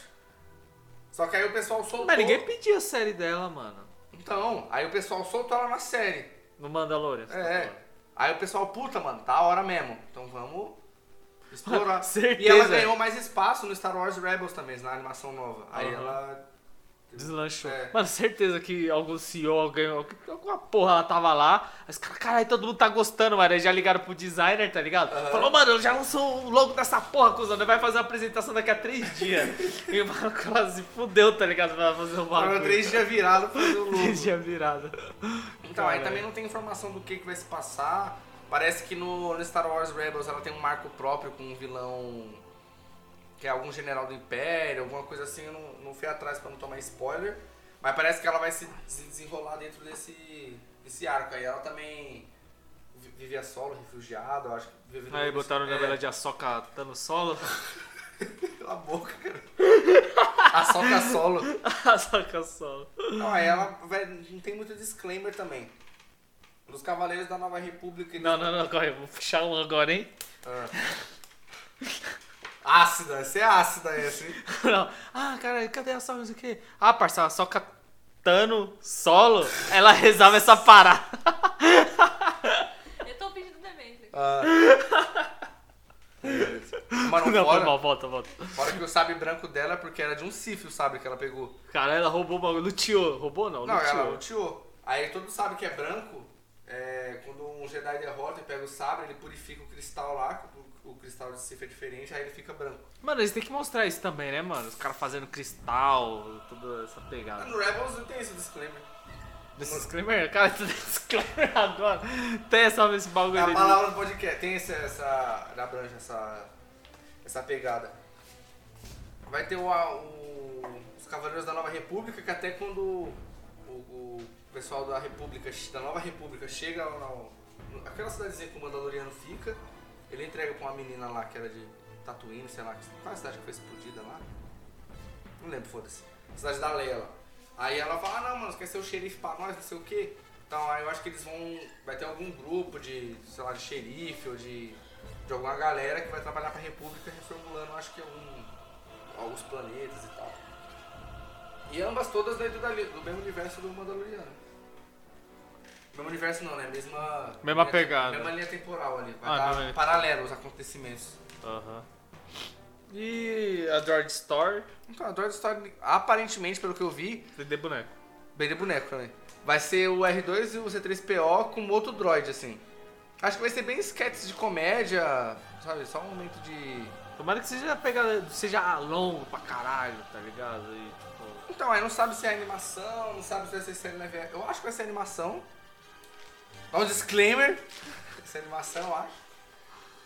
[SPEAKER 1] Só que aí o pessoal soltou.
[SPEAKER 2] Mas ninguém pedia a série dela, mano.
[SPEAKER 1] Então, aí o pessoal soltou ela na série.
[SPEAKER 2] No Mandalorian. tá
[SPEAKER 1] É.
[SPEAKER 2] falando.
[SPEAKER 1] Aí o pessoal, puta, mano, tá a hora mesmo. Então vamos explorar. [laughs]
[SPEAKER 2] Certeza.
[SPEAKER 1] E ela ganhou mais espaço no Star Wars Rebels também, na animação nova. Aí
[SPEAKER 2] Aham.
[SPEAKER 1] ela.
[SPEAKER 2] Deslanchou.
[SPEAKER 1] É.
[SPEAKER 2] Mano, certeza que algum CEO, alguém, alguma porra, ela tava lá. Os caras, caralho, todo mundo tá gostando, mano. Aí já ligaram pro designer, tá ligado?
[SPEAKER 1] Aham.
[SPEAKER 2] Falou, mano, já lançou o logo dessa porra, cuzão. Vai fazer uma apresentação daqui a três dias. [laughs] e o mano quase fudeu, tá ligado? Pra fazer o bagulho.
[SPEAKER 1] Três dias virados pra fazer [laughs] o logo.
[SPEAKER 2] Três dias virado.
[SPEAKER 1] Então, aí
[SPEAKER 2] Caralho.
[SPEAKER 1] também não tem informação do que, que vai se passar. Parece que no, no Star Wars Rebels ela tem um marco próprio com um vilão que é algum general do Império, alguma coisa assim. Eu não, não fui atrás pra não tomar spoiler. Mas parece que ela vai se, se desenrolar dentro desse, desse arco. Aí ela também vi- vivia solo, refugiada, eu acho que vive no-
[SPEAKER 2] Aí botaram na
[SPEAKER 1] é,
[SPEAKER 2] verdade a soca dando solo. [laughs]
[SPEAKER 1] Cala a boca, cara. A soca solo. [laughs]
[SPEAKER 2] a soca solo.
[SPEAKER 1] Não, aí ela vai, não tem muito disclaimer também. Dos Cavaleiros da Nova República.
[SPEAKER 2] Não, não, não, corre. Vou puxar um agora, hein? [laughs]
[SPEAKER 1] Ácida, essa é ácida essa, hein? [laughs]
[SPEAKER 2] Não. Ah, cara, cadê a? Não sei o quê. Ah, parça, a soca Tano solo, ela resolve essa parada.
[SPEAKER 4] Eu tô pedindo demência.
[SPEAKER 1] Ah. [laughs] Mano,
[SPEAKER 2] Não, foi
[SPEAKER 1] fora,
[SPEAKER 2] mal, volta, volta.
[SPEAKER 1] fora que o sabre branco dela é porque era de um Sif o sabre que ela pegou.
[SPEAKER 2] Cara, ela roubou o bagulho. Luteou. Roubou não?
[SPEAKER 1] Não, ela
[SPEAKER 2] luteou.
[SPEAKER 1] luteou. Aí todo sabe que é branco, é, quando um Jedi derrota e pega o sabre, ele purifica o cristal lá, o, cristal de Sif é diferente, aí ele fica branco.
[SPEAKER 2] Mano, eles têm que mostrar isso também, né, mano? Os caras fazendo cristal, toda essa pegada.
[SPEAKER 1] No Rebels não tem esse disclaimer.
[SPEAKER 2] Desse disclaimer? Cara, [laughs] é disclaimer agora. Tem essa, esse bagulho
[SPEAKER 1] É a palavra do podcast, tem essa, essa da Branja, essa, essa pegada. Vai ter o, o- os Cavaleiros da Nova República, que até quando o, o pessoal da República, da Nova República chega lá no- aquela cidadezinha que o Mandaloriano fica, ele entrega pra uma menina lá que era de Tatooine, sei lá, qual é a cidade que foi explodida lá? Não lembro, foda-se. Cidade da Leia lá. Aí ela fala, ah não, mano, você quer ser o xerife pra nós, não sei o quê. Então aí eu acho que eles vão. Vai ter algum grupo de, sei lá, de xerife ou de. de alguma galera que vai trabalhar pra República reformulando, acho que algum. alguns planetas e tal. E ambas todas dentro da, do mesmo universo do Mandaloriano. Mesmo universo não, né? Mesma.
[SPEAKER 2] Mesma
[SPEAKER 1] linha-
[SPEAKER 2] pegada.
[SPEAKER 1] Mesma linha temporal ali. Vai
[SPEAKER 2] Ah,
[SPEAKER 1] dar paralelo os acontecimentos.
[SPEAKER 2] Aham. E a George Store,
[SPEAKER 1] Então, a Droid Story, aparentemente, pelo que eu vi,
[SPEAKER 2] de boneco.
[SPEAKER 1] De boneco também. Vai ser o R2 e o C3PO com outro droid, assim. Acho que vai ser bem sketches de comédia, sabe? Só um momento de.
[SPEAKER 2] Tomara que seja pegada, seja longo pra caralho, tá ligado? E, tipo,
[SPEAKER 1] Então, aí não sabe se é animação, não sabe se vai ser action. Eu acho que vai ser animação. Dá um disclaimer. Ser animação, eu acho.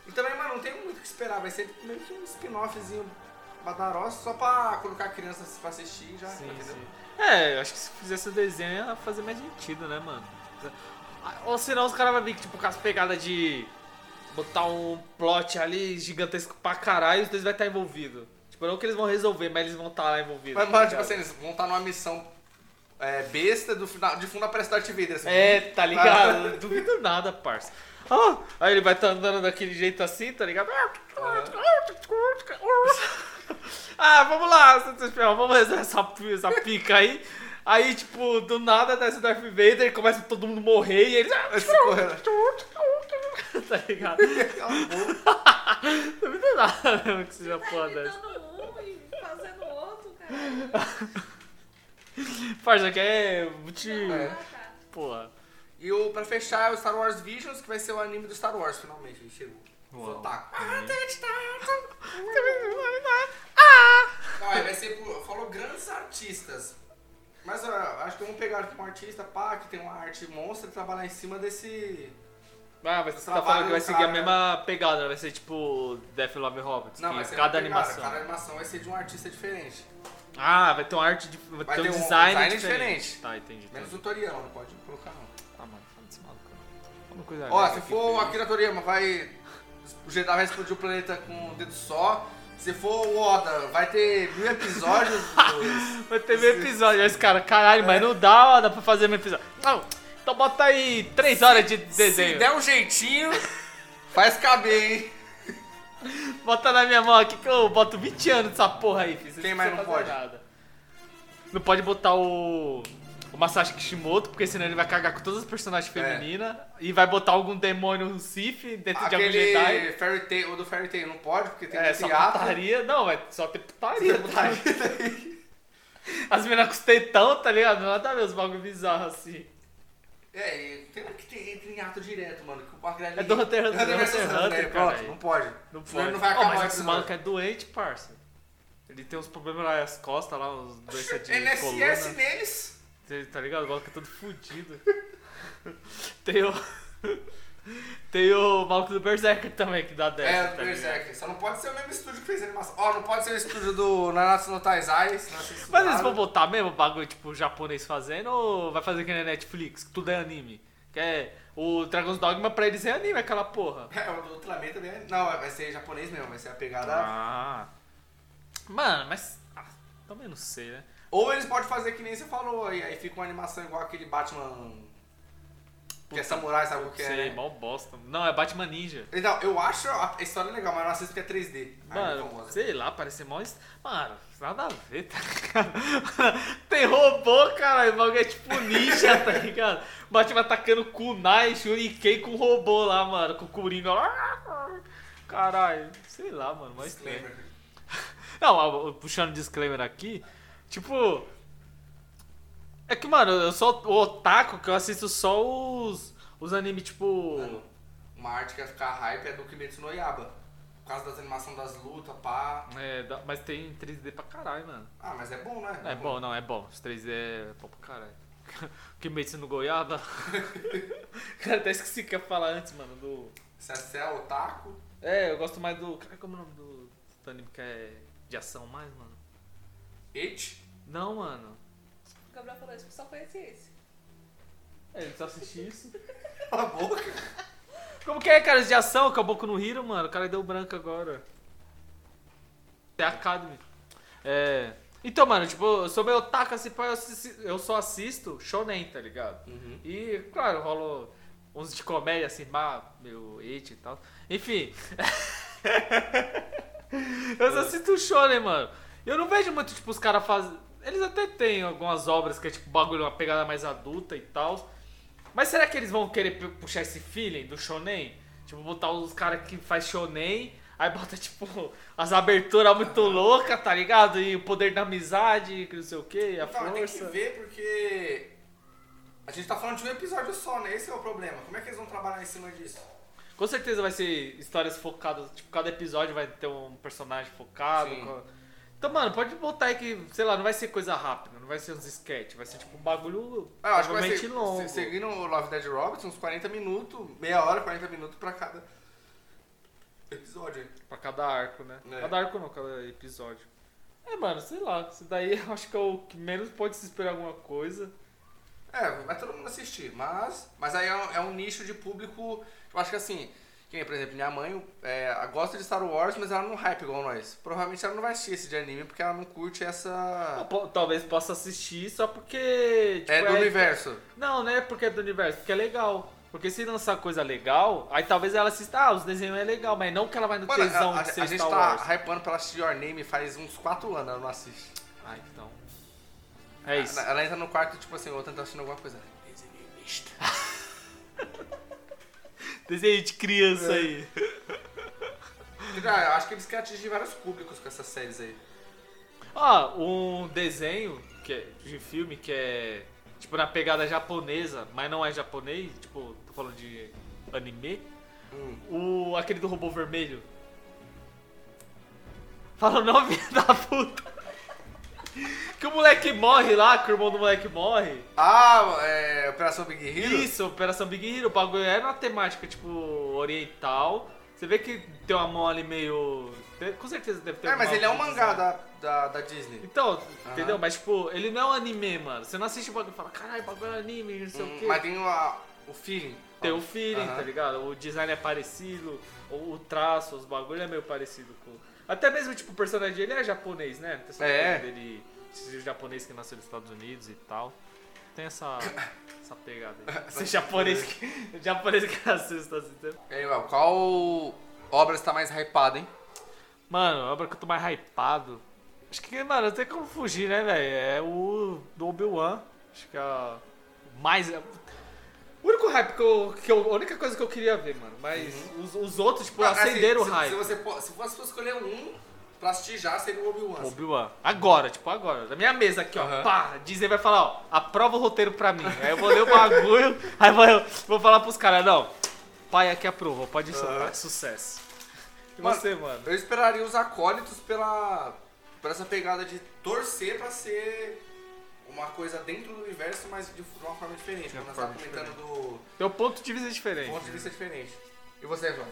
[SPEAKER 1] E também, mano, não tem muito o que esperar. Vai ser meio que um spin-offzinho badaroso, só pra colocar crianças pra assistir já.
[SPEAKER 2] sim,
[SPEAKER 1] entendeu?
[SPEAKER 2] sim. É, eu acho que se fizesse o desenho ia fazer mais sentido, né, mano? Ou senão os caras vão vir, tipo, com as pegadas de botar um plot ali gigantesco pra caralho e os dois vai estar envolvidos. Tipo, não que eles vão resolver, mas eles vão estar lá envolvidos.
[SPEAKER 1] Mas,
[SPEAKER 2] tá
[SPEAKER 1] mano, tipo assim, eles vão estar numa missão é, besta do final, de fundo aparece Darth Vader. Assim.
[SPEAKER 2] É, tá ligado? Não duvido nada, parça. Ah, aí ele vai estar andando daquele jeito assim, tá ligado? Ah, vamos lá, C3PO, vamos resolver essa, essa pica aí. Aí, tipo, do nada desce o Darth Vader e começa todo mundo morrer e eles.
[SPEAKER 1] Esse correndo.
[SPEAKER 2] tá ligado? [laughs]
[SPEAKER 1] Boca.
[SPEAKER 2] Duvido nada mesmo que seja
[SPEAKER 4] Tá um e fazendo outro, cara. [laughs] [laughs]
[SPEAKER 2] Parça, que é. Multi...
[SPEAKER 1] É.
[SPEAKER 4] Ah, tá.
[SPEAKER 2] Porra.
[SPEAKER 1] E o, pra fechar é o Star Wars Visions, que vai ser o anime do Star Wars, finalmente. Ele chegou.
[SPEAKER 2] Uau.
[SPEAKER 1] otaku. [laughs] Não, aí vai ser por, falou grandes artistas. Mas ó, acho que vamos pegar aqui um artista, pá, que tem uma arte monstra e trabalhar em cima desse.
[SPEAKER 2] Ah, mas você tá falando que vai seguir a
[SPEAKER 1] cara.
[SPEAKER 2] mesma pegada, vai ser tipo Death Love Robots.
[SPEAKER 1] Não, vai ser
[SPEAKER 2] cada
[SPEAKER 1] pegada,
[SPEAKER 2] animação.
[SPEAKER 1] Cada animação vai ser de um artista diferente.
[SPEAKER 2] Ah, vai ter uma arte, dif- vai,
[SPEAKER 1] Vai
[SPEAKER 2] ter
[SPEAKER 1] ter
[SPEAKER 2] um
[SPEAKER 1] um
[SPEAKER 2] design,
[SPEAKER 1] design
[SPEAKER 2] diferente.
[SPEAKER 1] diferente.
[SPEAKER 2] Tá, entendi.
[SPEAKER 1] Menos
[SPEAKER 2] entendi.
[SPEAKER 1] o Toriyama, não pode colocar não.
[SPEAKER 2] Tá, mano, fala desse maluco. Fala coisa
[SPEAKER 1] Ó, se for o. Akira Toriyama, vai. O Jedi vai explodir o planeta com um dedo só. Se for o Oda, vai ter mil episódios. [laughs] dos-
[SPEAKER 2] Vai ter meio episódio. Aí os caras, caralho, mas não dá, dá pra fazer meio episódio. Não, então bota aí 3 horas de
[SPEAKER 1] Se
[SPEAKER 2] desenho.
[SPEAKER 1] der um jeitinho, faz caber, hein?
[SPEAKER 2] Bota na minha mão aqui que eu boto 20 anos nessa porra aí, filho.
[SPEAKER 1] Quem mais não pode?
[SPEAKER 2] Nada. Não pode botar o. o Masashi Kishimoto, porque senão ele vai cagar com todas as personagens
[SPEAKER 1] É.
[SPEAKER 2] femininas e vai botar algum demônio Sith dentro de algum
[SPEAKER 1] Aquele
[SPEAKER 2] Jedi.
[SPEAKER 1] Fairy Tail, o do Fairy Tail não pode, porque tem
[SPEAKER 2] É,
[SPEAKER 1] um
[SPEAKER 2] só putaria. Não, é só ter putaria. As meninas com os tetão, tá ligado? Nada a ver os bagulho bizarros assim.
[SPEAKER 1] É, e tem um que tem, entra em ato direto, mano. Que o bagulho ali...
[SPEAKER 2] É do Hunter Hunter,
[SPEAKER 1] Hunter x
[SPEAKER 2] Hunter x Hunter,
[SPEAKER 1] né? Pronto,
[SPEAKER 2] caralho.
[SPEAKER 1] não pode.
[SPEAKER 2] Não pode.
[SPEAKER 1] ele não vai acabar
[SPEAKER 2] mas
[SPEAKER 1] o
[SPEAKER 2] esse maluco é doente, parça. Ele tem uns problemas nas costas lá, uns doenças de
[SPEAKER 1] NSS
[SPEAKER 2] coluna.
[SPEAKER 1] neles.
[SPEAKER 2] Tá ligado? O maluco é todo fudido. [laughs] tem o... [laughs] Tem o maluco do Berserker também, que dá 10.
[SPEAKER 1] É,
[SPEAKER 2] tá
[SPEAKER 1] do
[SPEAKER 2] ligado?
[SPEAKER 1] Berserk. Só não pode ser o mesmo estúdio que fez animação. Ó, não pode ser o estúdio do Nanatsu no Taizai.
[SPEAKER 2] Mas eles vão botar mesmo o bagulho, tipo, japonês fazendo ou vai fazer que nem Netflix, que tudo é anime? Que é o Dragon's Dogma pra eles é anime, aquela porra. [laughs]
[SPEAKER 1] É, o do Ultraman também. é- Não, vai ser japonês mesmo, vai ser a pegada.
[SPEAKER 2] Ah. Mano, mas. Ah, também não sei, né?
[SPEAKER 1] Ou eles podem fazer que nem você falou, aí, aí fica uma animação igual aquele Batman. Que é samurai, sabe o que é?
[SPEAKER 2] sei,
[SPEAKER 1] né?
[SPEAKER 2] mal bosta. Não, é Batman Ninja.
[SPEAKER 1] Então, eu acho a história legal, mas eu não assisto porque é 3D. Aí não
[SPEAKER 2] Mano,
[SPEAKER 1] incomoda.
[SPEAKER 2] sei lá, parece mó. Mano, nada a ver, tá ligado? [laughs] Tem robô, caralho. O bagulho é tipo ninja, [laughs] tá ligado? Batman atacando kunai, shuriken com robô lá, mano. Com o Coringa. Caralho, sei lá, mano, mas
[SPEAKER 1] Disclaimer. [laughs]
[SPEAKER 2] Não, puxando disclaimer aqui, tipo. É mano, eu sou o otaku que eu assisto só os, os animes, tipo.
[SPEAKER 1] Mano, uma arte que ia ficar hype é do Kimetsu no Yaba. Por causa das animações das lutas, pá.
[SPEAKER 2] É, mas tem 3D pra caralho, mano.
[SPEAKER 1] Ah, mas é bom, né?
[SPEAKER 2] É bom, não, é bom. Os 3D é bom pra caralho. [laughs] Kimetsu no Goiaba. [laughs] Cara, até esqueci o que ia falar antes, mano. Do.
[SPEAKER 1] Se é otaku,
[SPEAKER 2] É, eu gosto mais do. Cara, como é o nome do, do anime que é de ação mais, mano?
[SPEAKER 1] It.
[SPEAKER 2] Não, mano.
[SPEAKER 4] O Gabriel falou isso, porque só conheci esse.
[SPEAKER 2] É, ele só assistiu isso. [laughs]
[SPEAKER 1] Cala a boca.
[SPEAKER 2] Como que é, cara, de ação? Acabou com no Hiro, mano. O cara deu branco agora. É Academy. É. Então, mano, tipo, eu sou meio otaku assim, eu, eu só assisto shonen, tá ligado?
[SPEAKER 1] Uhum.
[SPEAKER 2] E, claro, rola uns de comédia assim, bah, meu it e tal. Enfim. [laughs] eu só assisto shonen, mano. Eu não vejo muito, tipo, os caras fazem. Eles até têm algumas obras que é tipo bagulho, uma pegada mais adulta e tal. Mas será que eles vão querer pu- puxar esse feeling do shonen? Tipo, botar os caras que faz shonen, aí bota, [laughs] tipo, as aberturas muito loucas, tá ligado? E o poder da amizade, que não sei o que, a
[SPEAKER 1] Então, tem que
[SPEAKER 2] força.
[SPEAKER 1] ver porque. A gente tá falando de um episódio só, né? Esse é o problema. Como é que eles vão trabalhar em cima disso?
[SPEAKER 2] Com certeza vai ser histórias focadas, tipo, cada episódio vai ter um personagem focado.
[SPEAKER 1] Sim.
[SPEAKER 2] Então, mano, pode botar aí que, sei lá, não vai ser coisa rápida, não vai ser uns sketch, vai ser tipo um bagulho
[SPEAKER 1] Ah, acho que vai ser,
[SPEAKER 2] longo.
[SPEAKER 1] se- seguindo o Love Dead Roberts, uns 40 minutos, meia hora, 40 minutos pra cada episódio.
[SPEAKER 2] Pra cada arco, né?
[SPEAKER 1] É.
[SPEAKER 2] Cada arco não, cada episódio. É, mano, sei lá, isso daí [laughs] eu acho que é o que menos pode se esperar alguma coisa.
[SPEAKER 1] É, vai todo mundo assistir, mas, mas aí é um, é um nicho de público, eu acho que assim, que nem, por exemplo, minha mãe é, gosta de Star Wars, mas ela não hype igual nós. Provavelmente ela não vai assistir esse de anime porque ela não curte essa...
[SPEAKER 2] Talvez possa assistir só porque. tipo,
[SPEAKER 1] É do universo.
[SPEAKER 2] Não, não é porque é do universo, porque é legal. Porque se lançar coisa legal, aí talvez ela assista, ah, os desenhos é legal, mas não que ela vai no
[SPEAKER 1] Mano,
[SPEAKER 2] tesão
[SPEAKER 1] a, a,
[SPEAKER 2] de
[SPEAKER 1] a
[SPEAKER 2] ser
[SPEAKER 1] gente
[SPEAKER 2] Star
[SPEAKER 1] tá hypando pra ela assistir Your Name faz uns 4 anos, ela não assiste.
[SPEAKER 2] Ah, então. É isso.
[SPEAKER 1] Ela, ela entra no quarto, tipo assim, ou tenta assistindo alguma coisa. Desenho misto. [laughs]
[SPEAKER 2] Desenho de criança aí. [laughs]
[SPEAKER 1] Ah, eu acho que eles querem atingir vários públicos com essas séries aí.
[SPEAKER 2] Ah, um desenho que é, de filme que é tipo na pegada japonesa, mas não é japonês, tipo, tô falando de anime.
[SPEAKER 1] Hum.
[SPEAKER 2] O aquele do robô vermelho. Fala o nome [laughs] da puta. [laughs] Que o moleque morre lá, que o irmão do moleque morre.
[SPEAKER 1] Ah, é, Operação Big Hero?
[SPEAKER 2] Isso, Operação Big Hero, o bagulho é uma temática, tipo, oriental. Você vê que tem uma mão ali meio. Com certeza deve ter
[SPEAKER 1] É, mas ele é um mangá
[SPEAKER 2] design.
[SPEAKER 1] da, da, da Disney.
[SPEAKER 2] Então, entendeu? Mas, tipo, ele não é um anime, mano. Você não assiste o bagulho e fala, caralho, o bagulho é anime, não sei
[SPEAKER 1] Hum,
[SPEAKER 2] o quê.
[SPEAKER 1] mas tem o, a- o feeling.
[SPEAKER 2] Tem o feeling,
[SPEAKER 1] Aham.
[SPEAKER 2] tá ligado? O design é parecido, o, o traço, os bagulho é meio parecido com. Até mesmo, tipo, o personagem dele é japonês, né? Tem essa
[SPEAKER 1] É.
[SPEAKER 2] dele japonês que nasceu nos Estados Unidos e tal. Tem essa, [coughs] essa pegada aí. Ser japonês que, [laughs] japonês que nasceu nos Estados Unidos.
[SPEAKER 1] Qual obra está mais hypada, hein?
[SPEAKER 2] Mano, a obra que eu tô mais hypado. Acho que, mano, não tem como fugir, né, velho? É o do Obi-Wan. Acho que é a mais. O único hype que eu, que eu. A única coisa que eu queria ver, mano. Mas os, os outros, tipo,
[SPEAKER 1] Ah, assim,
[SPEAKER 2] acenderam o
[SPEAKER 1] se,
[SPEAKER 2] hype.
[SPEAKER 1] Se, você, se fosse pra escolher um pra assistir já, seria o Obi-Wan.
[SPEAKER 2] Obi-Wan. Agora, tipo, agora. Da minha mesa aqui, ó. Pá, Disney vai falar, ó, aprova o roteiro pra mim. Aí eu vou ler o bagulho, [laughs] aí vou, vou falar pros caras, não. Pai aqui aprovou, pode ir,
[SPEAKER 1] Aham.
[SPEAKER 2] sucesso. E
[SPEAKER 1] Mano,
[SPEAKER 2] você, mano?
[SPEAKER 1] Eu esperaria os acólitos pela, por essa pegada de torcer pra ser uma coisa dentro do universo, mas de uma forma diferente.
[SPEAKER 2] De
[SPEAKER 1] Como nós estávamos comentando do
[SPEAKER 2] Teu ponto de vista é diferente.
[SPEAKER 1] ponto de vista diferente. E você, João?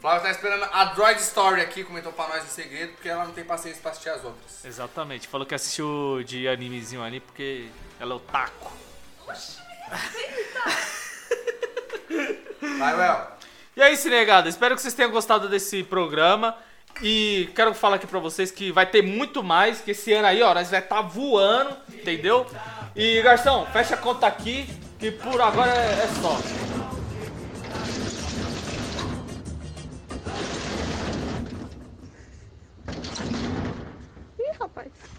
[SPEAKER 1] Flávio tá esperando a Droid Story aqui, comentou pra nós em segredo, porque ela não tem paciência pra assistir as outras.
[SPEAKER 2] Exatamente, falou que assistiu de animezinho ali porque ela é o taco.
[SPEAKER 1] Vai, Well.
[SPEAKER 2] E é isso, negada. Espero que vocês tenham gostado desse programa. E quero falar aqui pra vocês que vai ter muito mais, que esse ano aí, ó, nós vai estar tá voando, entendeu? E Garçom, fecha a conta aqui, que por agora é, é só. Ih, rapaz.